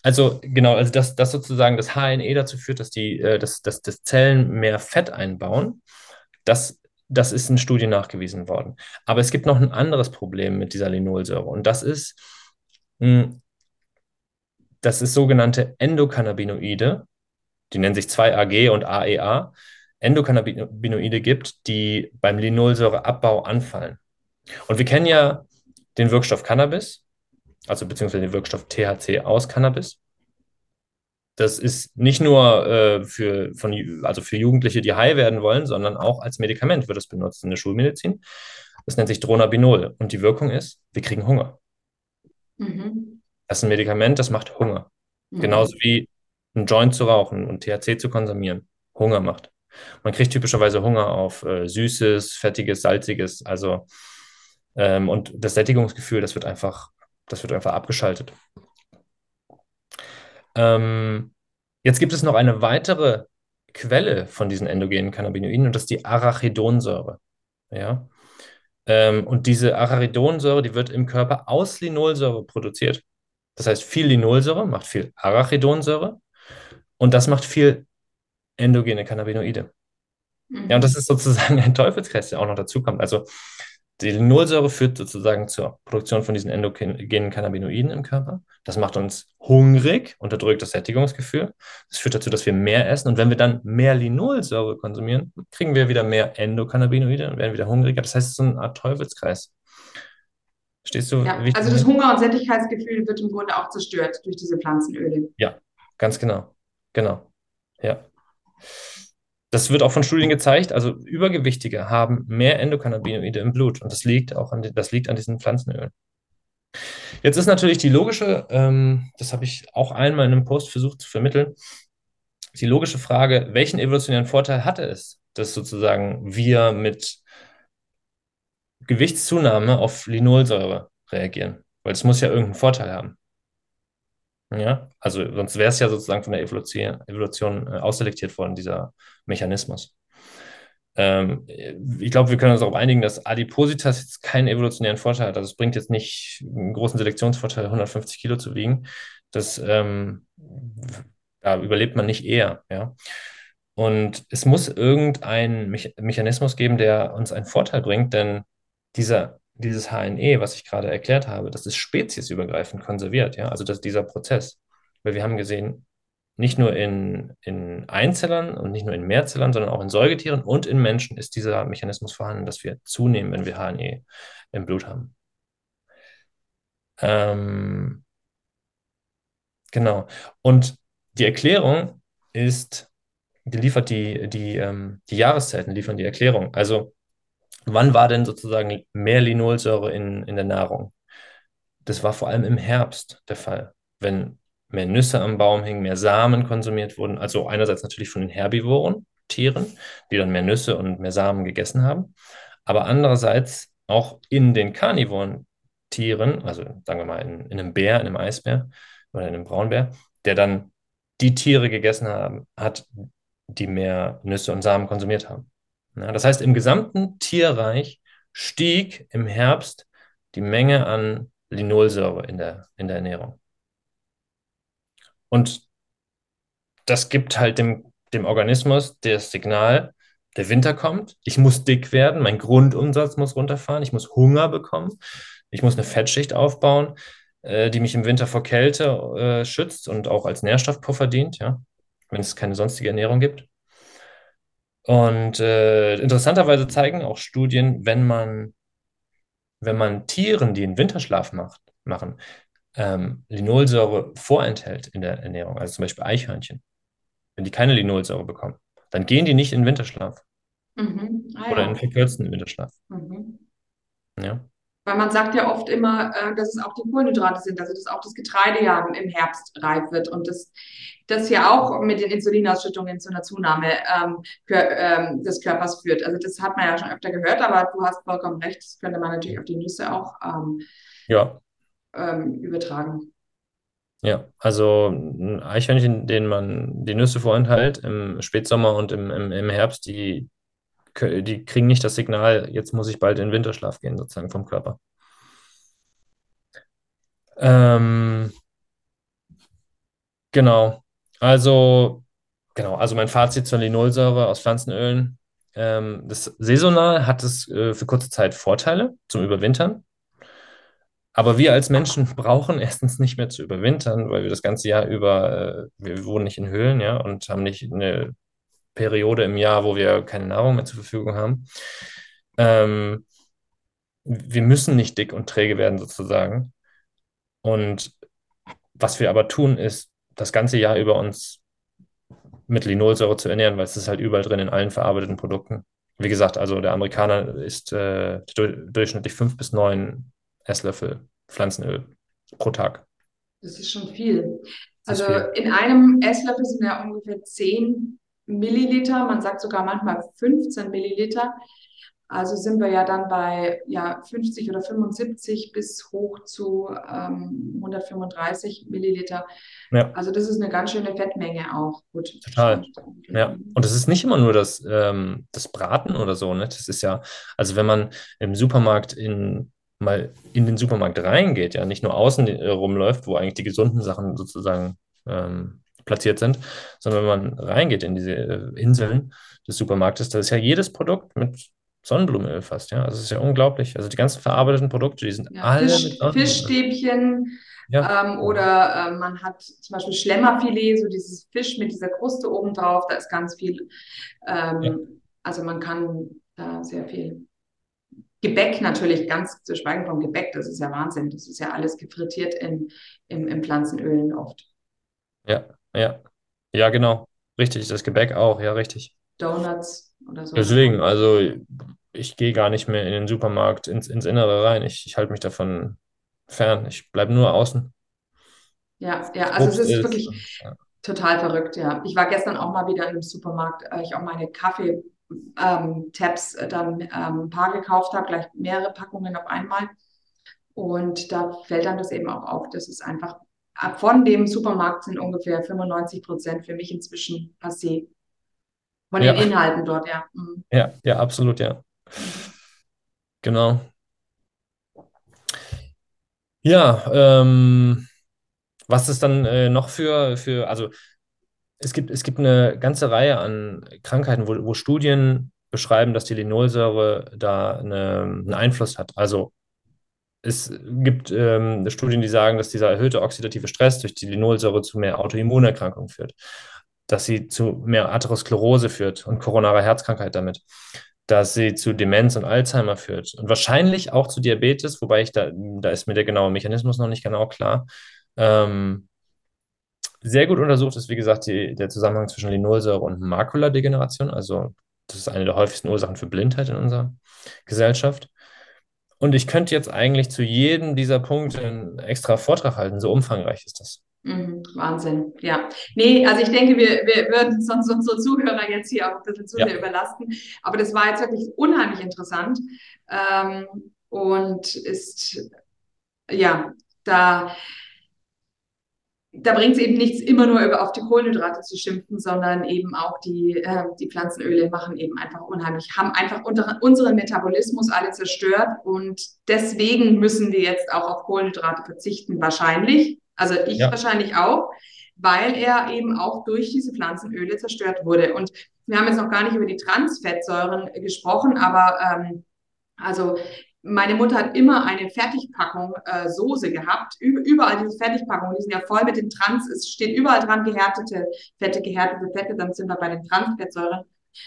also genau, also dass, dass sozusagen das HNE dazu führt, dass die, äh, dass, dass, dass Zellen mehr Fett einbauen. Das, das ist in Studien nachgewiesen worden. Aber es gibt noch ein anderes Problem mit dieser Linolsäure und das ist, mh, dass es sogenannte Endokannabinoide, die nennen sich 2AG und AEA, e Endokannabinoide gibt, die beim Linolsäureabbau anfallen. Und wir kennen ja den Wirkstoff Cannabis, also beziehungsweise den Wirkstoff THC aus Cannabis. Das ist nicht nur äh, für, von, also für Jugendliche, die high werden wollen, sondern auch als Medikament wird es benutzt in der Schulmedizin. Das nennt sich Dronabinol. Und die Wirkung ist, wir kriegen Hunger. Mhm. Das ist ein Medikament, das macht Hunger. Mhm. Genauso wie ein Joint zu rauchen und THC zu konsumieren Hunger macht. Man kriegt typischerweise Hunger auf äh, Süßes, Fettiges, Salziges. Also ähm, und das Sättigungsgefühl, das wird einfach das wird einfach abgeschaltet. Ähm, jetzt gibt es noch eine weitere Quelle von diesen endogenen Cannabinoiden und das ist die Arachidonsäure. Ja? Ähm, und diese Arachidonsäure, die wird im Körper aus Linolsäure produziert. Das heißt, viel Linolsäure macht viel Arachidonsäure und das macht viel endogene Cannabinoide. Ja, und das ist sozusagen ein Teufelskreis, der auch noch dazu kommt. Also die Linolsäure führt sozusagen zur Produktion von diesen endogenen Cannabinoiden im Körper. Das macht uns hungrig, unterdrückt das Sättigungsgefühl. Das führt dazu, dass wir mehr essen. Und wenn wir dann mehr Linolsäure konsumieren, kriegen wir wieder mehr Endokannabinoide und werden wieder hungriger. Das heißt, es ist so eine Art Teufelskreis. Stehst du? Ja, also das Hunger- und Sättigkeitsgefühl wird im Grunde auch zerstört durch diese Pflanzenöle. Ja, ganz genau. Genau. Ja. Das wird auch von Studien gezeigt. Also Übergewichtige haben mehr Endokannabinoide im Blut und das liegt auch an, das liegt an diesen Pflanzenölen. Jetzt ist natürlich die logische, ähm, das habe ich auch einmal in einem Post versucht zu vermitteln, die logische Frage, welchen evolutionären Vorteil hatte es, dass sozusagen wir mit Gewichtszunahme auf Linolsäure reagieren? Weil es muss ja irgendeinen Vorteil haben. Ja, also sonst wäre es ja sozusagen von der Evolution, Evolution äh, ausselektiert worden, dieser Mechanismus. Ähm, ich glaube, wir können uns darauf einigen, dass Adipositas jetzt keinen evolutionären Vorteil hat. Also es bringt jetzt nicht einen großen Selektionsvorteil, 150 Kilo zu wiegen. Das ähm, ja, überlebt man nicht eher. Ja? Und es muss irgendeinen Me Mechanismus geben, der uns einen Vorteil bringt, denn dieser dieses HNE, was ich gerade erklärt habe, das ist speziesübergreifend konserviert, ja, also das, dieser Prozess. Weil wir haben gesehen, nicht nur in, in Einzellern und nicht nur in Mehrzellern, sondern auch in Säugetieren und in Menschen ist dieser Mechanismus vorhanden, dass wir zunehmen, wenn wir HNE im Blut haben. Ähm, genau. Und die Erklärung ist, die liefert die, die, ähm, die Jahreszeiten, liefern die Erklärung. Also Wann war denn sozusagen mehr Linolsäure in, in der Nahrung? Das war vor allem im Herbst der Fall, wenn mehr Nüsse am Baum hingen, mehr Samen konsumiert wurden. Also einerseits natürlich von den Herbivoren, Tieren, die dann mehr Nüsse und mehr Samen gegessen haben, aber andererseits auch in den karnivoren Tieren, also sagen wir mal in, in einem Bär, in einem Eisbär oder in einem Braunbär, der dann die Tiere gegessen haben, hat, die mehr Nüsse und Samen konsumiert haben. Das heißt, im gesamten Tierreich stieg im Herbst die Menge an Linolsäure in der, in der Ernährung. Und das gibt halt dem, dem Organismus das Signal, der Winter kommt, ich muss dick werden, mein Grundumsatz muss runterfahren, ich muss Hunger bekommen, ich muss eine Fettschicht aufbauen, äh, die mich im Winter vor Kälte äh, schützt und auch als Nährstoffpuffer dient, ja, wenn es keine sonstige Ernährung gibt. Und äh, interessanterweise zeigen auch Studien, wenn man, wenn man Tieren, die einen Winterschlaf macht, machen, ähm, Linolsäure vorenthält in der Ernährung, also zum Beispiel Eichhörnchen, wenn die keine Linolsäure bekommen, dann gehen die nicht in Winterschlaf. Mhm. Ah, oder ja. in verkürzten Winterschlaf. Mhm. Ja. Weil man sagt ja oft immer, äh, dass es auch die Kohlenhydrate sind, also dass auch das Getreide ja im Herbst reif wird und das, das ja auch mit den Insulinausschüttungen zu einer Zunahme ähm, für, ähm, des Körpers führt. Also das hat man ja schon öfter gehört, aber du hast vollkommen recht, das könnte man natürlich auf die Nüsse auch ähm, Ja, ähm, übertragen. ja. Also ein Eichhörnchen, denen man die Nüsse vorenthält im Spätsommer und im, im, im Herbst, die, die kriegen nicht das Signal, jetzt muss ich bald in Winterschlaf gehen, sozusagen vom Körper. Ähm, genau. Also, genau, also mein Fazit zur Linolsäure aus Pflanzenölen. Ähm, das saisonal hat es äh, für kurze Zeit Vorteile zum Überwintern. Aber wir als Menschen brauchen erstens nicht mehr zu überwintern, weil wir das ganze Jahr über, äh, wir wohnen nicht in Höhlen, ja, und haben nicht eine Periode im Jahr, wo wir keine Nahrung mehr zur Verfügung haben. Ähm, wir müssen nicht dick und träge werden, sozusagen. Und was wir aber tun, ist, das ganze Jahr über uns mit Linolsäure zu ernähren, weil es ist halt überall drin in allen verarbeiteten Produkten. Wie gesagt, also der Amerikaner isst äh, du- durchschnittlich fünf bis neun Esslöffel Pflanzenöl pro Tag. Das ist schon viel. Das Also viel. in einem Esslöffel sind ja ungefähr 10 Milliliter, man sagt sogar manchmal 15 Milliliter. Also sind wir ja dann bei ja, 50 oder 75 bis hoch zu ähm, 135 Milliliter. Ja, Also das ist eine ganz schöne Fettmenge auch. Gut, total. Ja, und es ist nicht immer nur das, ähm, das Braten oder so, ne? Das ist ja, also wenn man im Supermarkt in, mal in den Supermarkt reingeht, ja, nicht nur außen rumläuft, wo eigentlich die gesunden Sachen sozusagen ähm, platziert sind, sondern wenn man reingeht in diese äh, Inseln des Supermarktes, da ist ja jedes Produkt mit Sonnenblumenöl fast, ja. Also es ist ja unglaublich. Also die ganzen verarbeiteten Produkte, die sind Ja, alle Fisch, mit. Fischstäbchen Ja, ähm, oder äh, man hat zum Beispiel Schlemmerfilet, so dieses Fisch mit dieser Kruste oben drauf, da ist ganz viel. ja, Ähm, also man kann da sehr viel. Gebäck natürlich, ganz zu schweigen vom Gebäck, das ist ja Wahnsinn. Das ist ja alles gefrittiert in, in, in Pflanzenölen oft. ja, ja. Ja, genau. Richtig, das Gebäck auch, ja, richtig. Donuts oder so. Deswegen, also ich gehe gar nicht mehr in den Supermarkt ins, ins Innere rein. Ich, ich halte mich davon fern. Ich bleibe nur außen. Ja, ja, also es Obst ist ist. wirklich und, ja. total verrückt, ja. Ich war gestern auch mal wieder einem Supermarkt, äh, ich auch meine Kaffee-Tabs äh, dann ähm, ein paar gekauft habe, gleich mehrere Packungen auf einmal. Und da fällt dann das eben auch auf, dass es einfach von dem Supermarkt sind ungefähr 95 Prozent für mich inzwischen passé. Von den Ja, Inhalten dort, ja. Mhm. ja, ja, absolut, ja. Genau. Ja, ähm, was ist dann äh, noch für, für, also es gibt, es gibt eine ganze Reihe an Krankheiten, wo, wo Studien beschreiben, dass die Linolsäure da eine, einen Einfluss hat. Also es gibt ähm, Studien, die sagen, dass dieser erhöhte oxidative Stress durch die Linolsäure zu mehr Autoimmunerkrankungen führt, dass sie zu mehr Atherosklerose führt und koronare Herzkrankheit damit, dass sie zu Demenz und Alzheimer führt und wahrscheinlich auch zu Diabetes, wobei ich da, da ist mir der genaue Mechanismus noch nicht genau klar. Ähm, sehr gut untersucht ist, wie gesagt, die, der Zusammenhang zwischen Linolsäure und Makuladegeneration. Also, das ist eine der häufigsten Ursachen für Blindheit in unserer Gesellschaft. Und ich könnte jetzt eigentlich zu jedem dieser Punkte einen extra Vortrag halten, so umfangreich ist das. Mhm, Wahnsinn, ja. Nee, also ich denke, wir, wir würden sonst unsere Zuhörer jetzt hier auch ein bisschen zu Ja, sehr überlasten. Aber das war jetzt wirklich unheimlich interessant ähm, und ist, ja, da, da bringt es eben nichts, immer nur über, auf die Kohlenhydrate zu schimpfen, sondern eben auch die, äh, die Pflanzenöle machen eben einfach unheimlich, haben einfach unter, unseren Metabolismus alle zerstört und deswegen müssen wir jetzt auch auf Kohlenhydrate verzichten, wahrscheinlich. Also ich ja, wahrscheinlich auch, weil er eben auch durch diese Pflanzenöle zerstört wurde. Und wir haben jetzt noch gar nicht über die Transfettsäuren gesprochen, aber ähm, also meine Mutter hat immer eine Fertigpackung äh, Soße gehabt. Überall diese Fertigpackungen, die sind ja voll mit den Trans, es steht überall dran gehärtete Fette, gehärtete Fette, dann sind wir bei den Transfettsäuren.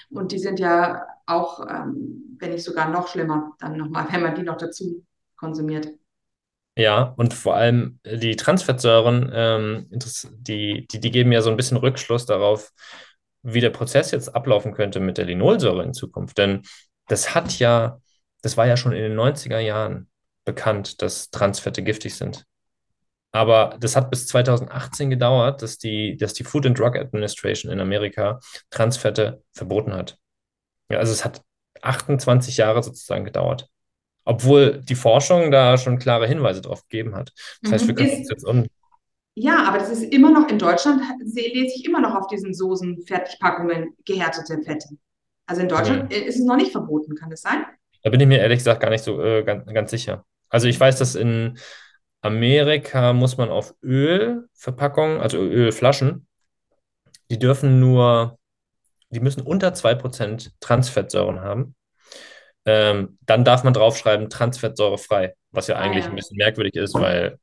Und die sind ja auch, ähm, wenn nicht sogar noch schlimmer, dann nochmal, wenn man die noch dazu konsumiert. ja. Und vor allem äh, die Transfettsäuren, ähm, die, die, die geben ja so ein bisschen Rückschluss darauf, wie der Prozess jetzt ablaufen könnte mit der Linolsäure in Zukunft. Denn das hat ja, das war ja schon in den 90er Jahren bekannt, dass Transfette giftig sind. Aber das hat bis 2018 gedauert, dass die, dass die Food and Drug Administration in Amerika Transfette verboten hat. Ja, also es hat 28 Jahre sozusagen gedauert. Obwohl die Forschung da schon klare Hinweise drauf gegeben hat. Das heißt, wir Mhm. können Ist- uns jetzt um. Ja, aber das ist immer noch in Deutschland, se- lese ich immer noch auf diesen Soßen-Fertigpackungen gehärtete Fette. Also in Deutschland ist es noch nicht verboten, kann das sein? Da bin ich mir ehrlich gesagt gar nicht so äh, ganz, ganz sicher. Also ich weiß, dass in Amerika muss man auf Ölverpackungen, also Ölflaschen, die dürfen nur, die müssen unter 2% Transfettsäuren haben. Ähm, dann darf man draufschreiben, transfettsäurefrei, was ja Ah, eigentlich ja. ein bisschen merkwürdig ist, weil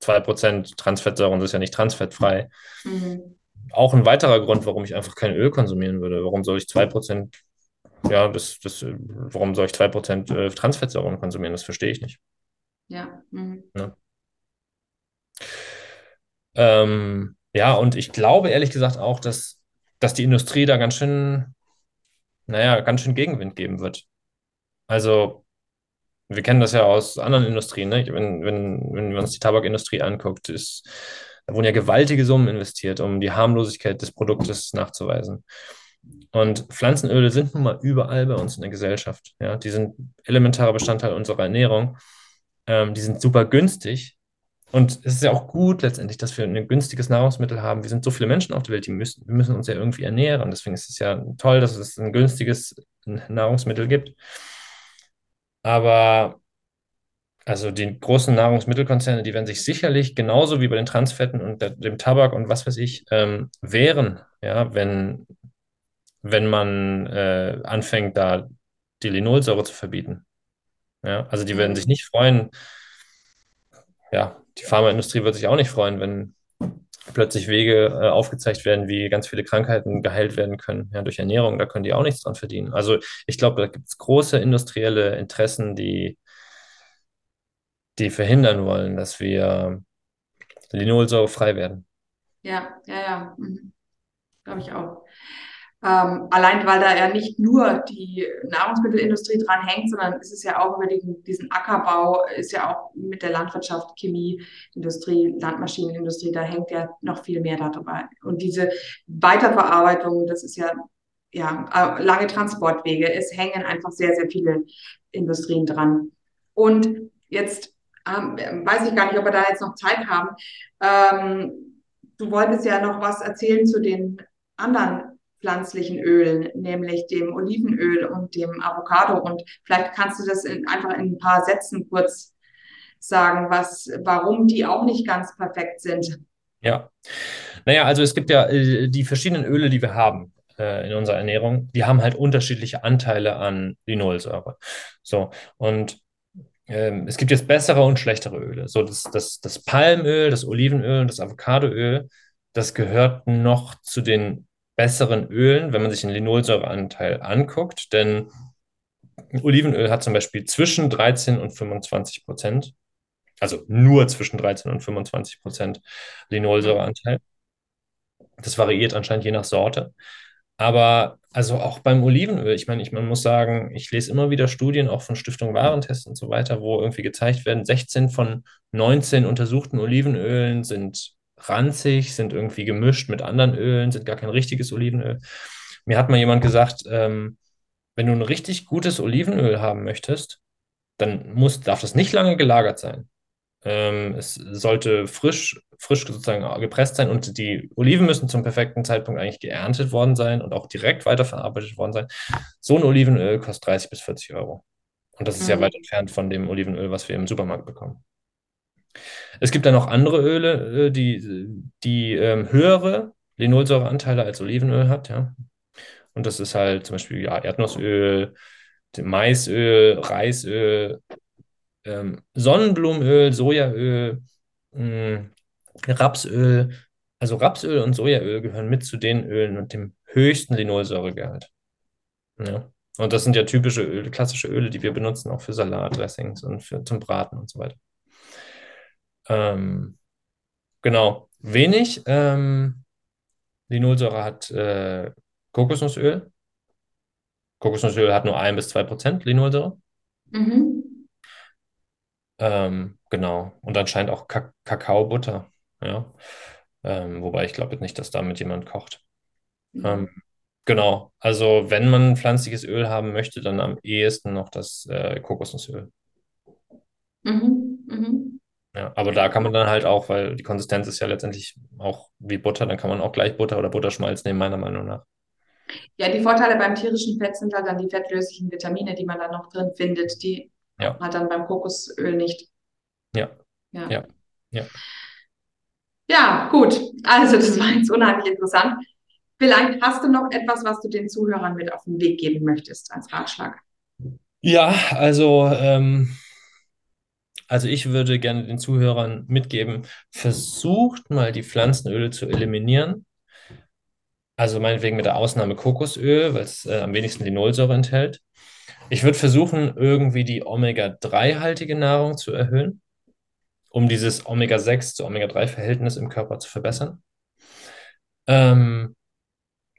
2% Transfettsäuren ist ja nicht transfettfrei. Mhm. Auch ein weiterer Grund, warum ich einfach kein Öl konsumieren würde. Warum soll ich 2%, ja, das, das, äh, warum soll ich 2% äh, Transfettsäuren konsumieren? Das verstehe ich nicht. Ja. Mhm. Ähm, ja, und ich glaube ehrlich gesagt auch, dass, dass die Industrie da ganz schön, naja, ganz schön Gegenwind geben wird. Also, wir kennen das ja aus anderen Industrien, ne? Wenn, wenn, wenn wir uns die Tabakindustrie anguckt, ist, da wurden ja gewaltige Summen investiert, um die Harmlosigkeit des Produktes nachzuweisen. Und Pflanzenöle sind nun mal überall bei uns in der Gesellschaft. Ja? Die sind elementarer Bestandteil unserer Ernährung. Ähm, die sind super günstig. Und es ist ja auch gut letztendlich, dass wir ein günstiges Nahrungsmittel haben. Wir sind so viele Menschen auf der Welt, die müssen, wir müssen uns ja irgendwie ernähren. Deswegen ist es ja toll, dass es ein günstiges Nahrungsmittel gibt. Aber also die großen Nahrungsmittelkonzerne, die werden sich sicherlich genauso wie bei den Transfetten und dem Tabak und was weiß ich ähm, wehren, ja, wenn, wenn man äh, anfängt, da die Linolsäure zu verbieten. Ja, also die werden Mhm. sich nicht freuen. Ja, die Pharmaindustrie wird sich auch nicht freuen, wenn plötzlich Wege äh, aufgezeigt werden, wie ganz viele Krankheiten geheilt werden können, ja, durch Ernährung. Da können die auch nichts dran verdienen. Also ich glaube, da gibt es große industrielle Interessen, die, die verhindern wollen, dass wir linolsäurefrei werden. Ja, ja, ja. Mhm. Glaube ich auch. Ähm, allein weil da ja nicht nur die Nahrungsmittelindustrie dran hängt, sondern es ist ja auch über diesen, diesen Ackerbau, ist ja auch mit der Landwirtschaft, Chemieindustrie, Landmaschinenindustrie, da hängt ja noch viel mehr darüber. Und diese Weiterverarbeitung, das ist ja, ja, äh, lange Transportwege. Es hängen einfach sehr, sehr viele Industrien dran. Und jetzt ähm, weiß ich gar nicht, ob wir da jetzt noch Zeit haben. Ähm, du wolltest ja noch was erzählen zu den anderen pflanzlichen Ölen, nämlich dem Olivenöl und dem Avocado. Und vielleicht kannst du das in, einfach in ein paar Sätzen kurz sagen, was, warum die auch nicht ganz perfekt sind. Ja, naja, also es gibt ja äh, die verschiedenen Öle, die wir haben äh, in unserer Ernährung, die haben halt unterschiedliche Anteile an Linolsäure. So, und ähm, es gibt jetzt bessere und schlechtere Öle. So, das, das, das Palmöl, das Olivenöl und das Avocadoöl, das gehört noch zu den besseren Ölen, wenn man sich den Linolsäureanteil anguckt, denn Olivenöl hat zum Beispiel zwischen 13 und 25 Prozent, also nur zwischen 13 und 25 Prozent Linolsäureanteil. Das variiert anscheinend je nach Sorte. Aber also auch beim Olivenöl, ich meine, ich, man muss sagen, ich lese immer wieder Studien, auch von Stiftung Warentest und so weiter, wo irgendwie gezeigt werden, 16 von 19 untersuchten Olivenölen sind ranzig, sind irgendwie gemischt mit anderen Ölen, sind gar kein richtiges Olivenöl. Mir hat mal jemand gesagt, ähm, wenn du ein richtig gutes Olivenöl haben möchtest, dann muss, darf das nicht lange gelagert sein. Ähm, es sollte frisch, frisch sozusagen gepresst sein und die Oliven müssen zum perfekten Zeitpunkt eigentlich geerntet worden sein und auch direkt weiterverarbeitet worden sein. So ein Olivenöl kostet 30 bis 40 Euro. Und das ist ja Mhm. weit entfernt von dem Olivenöl, was wir im Supermarkt bekommen. Es gibt dann noch andere Öle, äh, die, die ähm, höhere Linolsäureanteile als Olivenöl hat, ja. Und das ist halt zum Beispiel ja, Erdnussöl, Maisöl, Reisöl, ähm, Sonnenblumenöl, Sojaöl, mh, Rapsöl. Also Rapsöl und Sojaöl gehören mit zu den Ölen mit dem höchsten Linolsäuregehalt. Ja. Und das sind ja typische Öle, klassische Öle, die wir benutzen, auch für Salatdressings und für, zum Braten und so weiter. Ähm, genau. Wenig ähm, Linolsäure hat äh, Kokosnussöl. Kokosnussöl hat nur 1 bis 2 Prozent Linolsäure. Mhm. Ähm, genau. Und anscheinend auch Ka Kakaobutter. Ja. Ähm, wobei ich glaube nicht, dass damit jemand kocht. Mhm. Ähm, genau. Also, wenn man pflanzliches Öl haben möchte, dann am ehesten noch das äh, Kokosnussöl. Mhm. Mhm. Ja, aber da kann man dann halt auch, weil die Konsistenz ist ja letztendlich auch wie Butter, dann kann man auch gleich Butter oder Butterschmalz nehmen, meiner Meinung nach. Ja, die Vorteile beim tierischen Fett sind halt dann die fettlöslichen Vitamine, die man dann noch drin findet. Die ja. hat dann beim Kokosöl nicht. Ja. Ja. Ja. ja. ja gut. Also, das war jetzt unheimlich interessant. Vielleicht hast du noch etwas, was du den Zuhörern mit auf den Weg geben möchtest als Ratschlag. Ja, also ähm, also ich würde gerne den Zuhörern mitgeben, versucht mal die Pflanzenöle zu eliminieren. Also meinetwegen mit der Ausnahme Kokosöl, weil es äh, am wenigsten Linolsäure enthält. Ich würde versuchen, irgendwie die Omega-3-haltige Nahrung zu erhöhen, um dieses Omega-6 zu Omega-3-Verhältnis im Körper zu verbessern. Ähm,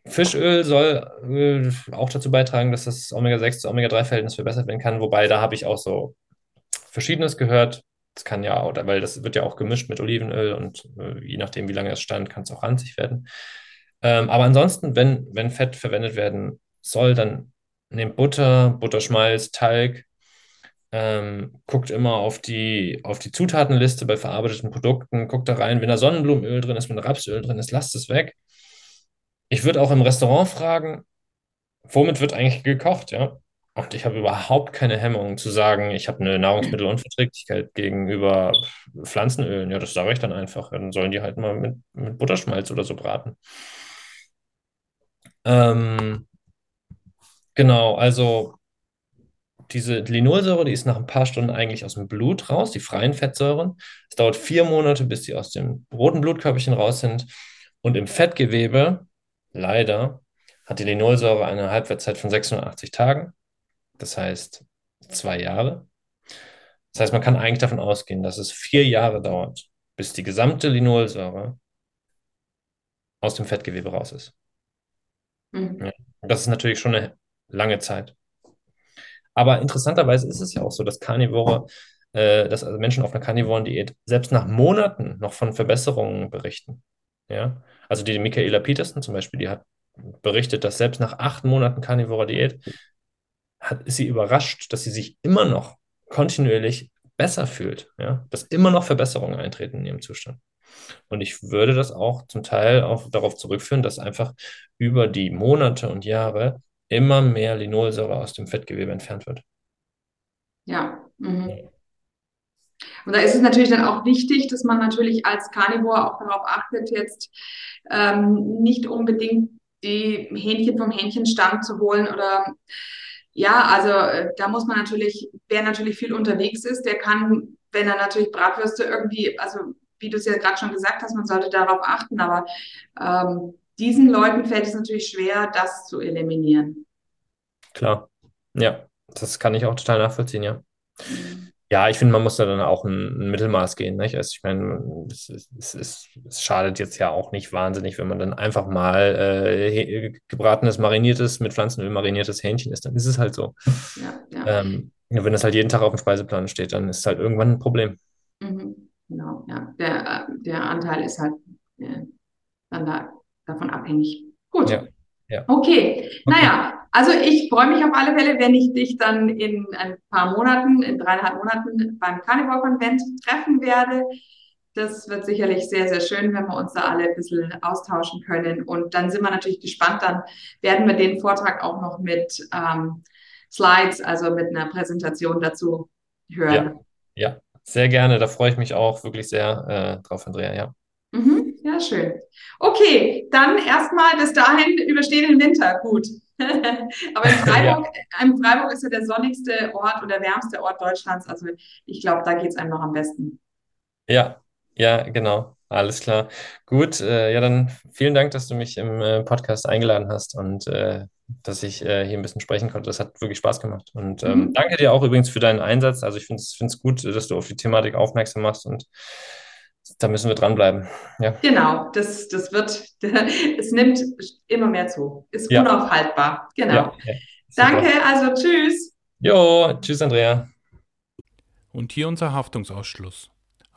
Fischöl soll äh, auch dazu beitragen, dass das Omega-6 zu Omega-3-Verhältnis verbessert werden kann, wobei da habe ich auch so Verschiedenes gehört. Das kann ja, oder weil das wird ja auch gemischt mit Olivenöl und äh, je nachdem, wie lange es stand, kann es auch ranzig werden. Ähm, aber ansonsten, wenn, wenn Fett verwendet werden soll, dann nehmt Butter, Butterschmalz, Talg. Ähm, guckt immer auf die, auf die Zutatenliste bei verarbeiteten Produkten, guckt da rein, wenn da Sonnenblumenöl drin ist, wenn da Rapsöl drin ist, lasst es weg. Ich würde auch im Restaurant fragen, womit wird eigentlich gekocht, ja? Und ich habe überhaupt keine Hemmung zu sagen, ich habe eine Nahrungsmittelunverträglichkeit gegenüber Pflanzenölen. Ja, das sage ich dann einfach. Dann sollen die halt mal mit, mit Butterschmalz oder so braten. Ähm, genau, also diese Linolsäure, die ist nach ein paar Stunden eigentlich aus dem Blut raus, die freien Fettsäuren. Es dauert vier Monate, bis sie aus dem roten Blutkörperchen raus sind. Und im Fettgewebe, leider, hat die Linolsäure eine Halbwertszeit von 680 Tagen. Das heißt zwei Jahre. Das heißt, man kann eigentlich davon ausgehen, dass es vier Jahre dauert, bis die gesamte Linolsäure aus dem Fettgewebe raus ist. Mhm. Ja, das ist natürlich schon eine lange Zeit. Aber interessanterweise ist es ja auch so, dass Karnivore, äh, dass also Menschen auf einer Karnivoren-Diät selbst nach Monaten noch von Verbesserungen berichten. Ja? Also die Michaela Peterson zum Beispiel, die hat berichtet, dass selbst nach acht Monaten Karnivorer Diät hat, ist sie überrascht, dass sie sich immer noch kontinuierlich besser fühlt, ja, dass immer noch Verbesserungen eintreten in ihrem Zustand. Und ich würde das auch zum Teil auch darauf zurückführen, dass einfach über die Monate und Jahre immer mehr Linolsäure aus dem Fettgewebe entfernt wird. Ja. Mhm. Und da ist es natürlich dann auch wichtig, dass man natürlich als Carnivore auch darauf achtet, jetzt ähm, nicht unbedingt die Hähnchen vom Hähnchenstand zu holen oder ja, also äh, da muss man natürlich, wer natürlich viel unterwegs ist, der kann, wenn er natürlich Bratwürste irgendwie, also wie du es ja gerade schon gesagt hast, man sollte darauf achten, aber ähm, diesen Leuten fällt es natürlich schwer, das zu eliminieren. Klar, ja, das kann ich auch total nachvollziehen, ja. Mhm. Ja, ich finde, man muss da dann auch ein, ein Mittelmaß gehen. Nicht? Also ich meine, es, es, es, es, schadet jetzt ja auch nicht wahnsinnig, wenn man dann einfach mal äh, gebratenes, mariniertes, mit Pflanzenöl mariniertes Hähnchen isst. Dann ist es halt so. Ja, ja. Ähm, wenn das halt jeden Tag auf dem Speiseplan steht, dann ist es halt irgendwann ein Problem. Mhm, genau, ja. Der, der Anteil ist halt äh, dann da, davon abhängig. Gut. Ja, ja. Okay. okay. Naja, also ich freue mich auf alle Fälle, wenn ich dich dann in ein paar Monaten, in dreieinhalb Monaten beim Carnivore Convent treffen werde. Das wird sicherlich sehr, sehr schön, wenn wir uns da alle ein bisschen austauschen können. Und dann sind wir natürlich gespannt. Dann werden wir den Vortrag auch noch mit ähm, Slides, also mit einer Präsentation dazu hören. Ja, ja, sehr gerne. Da freue ich mich auch wirklich sehr äh, drauf, Andrea. Ja. Mhm, ja, schön. Okay, dann erstmal bis dahin überstehen den Winter. Gut. Aber in Freiburg, ja. in Freiburg ist ja der sonnigste Ort oder wärmste Ort Deutschlands. Also ich glaube, da geht es einem noch am besten. Ja, ja, genau. Alles klar. Gut, äh, ja, dann vielen Dank, dass du mich im äh, Podcast eingeladen hast und äh, dass ich äh, hier ein bisschen sprechen konnte. Das hat wirklich Spaß gemacht. Und ähm, mhm. danke dir auch übrigens für deinen Einsatz. Also ich finde es gut, dass du auf die Thematik aufmerksam machst und da müssen wir dranbleiben. Ja. Genau, das, das wird, es nimmt immer mehr zu. Ist ja. unaufhaltbar. Genau. Ja, Danke, also tschüss. Jo, tschüss, Andrea. Und hier unser Haftungsausschluss.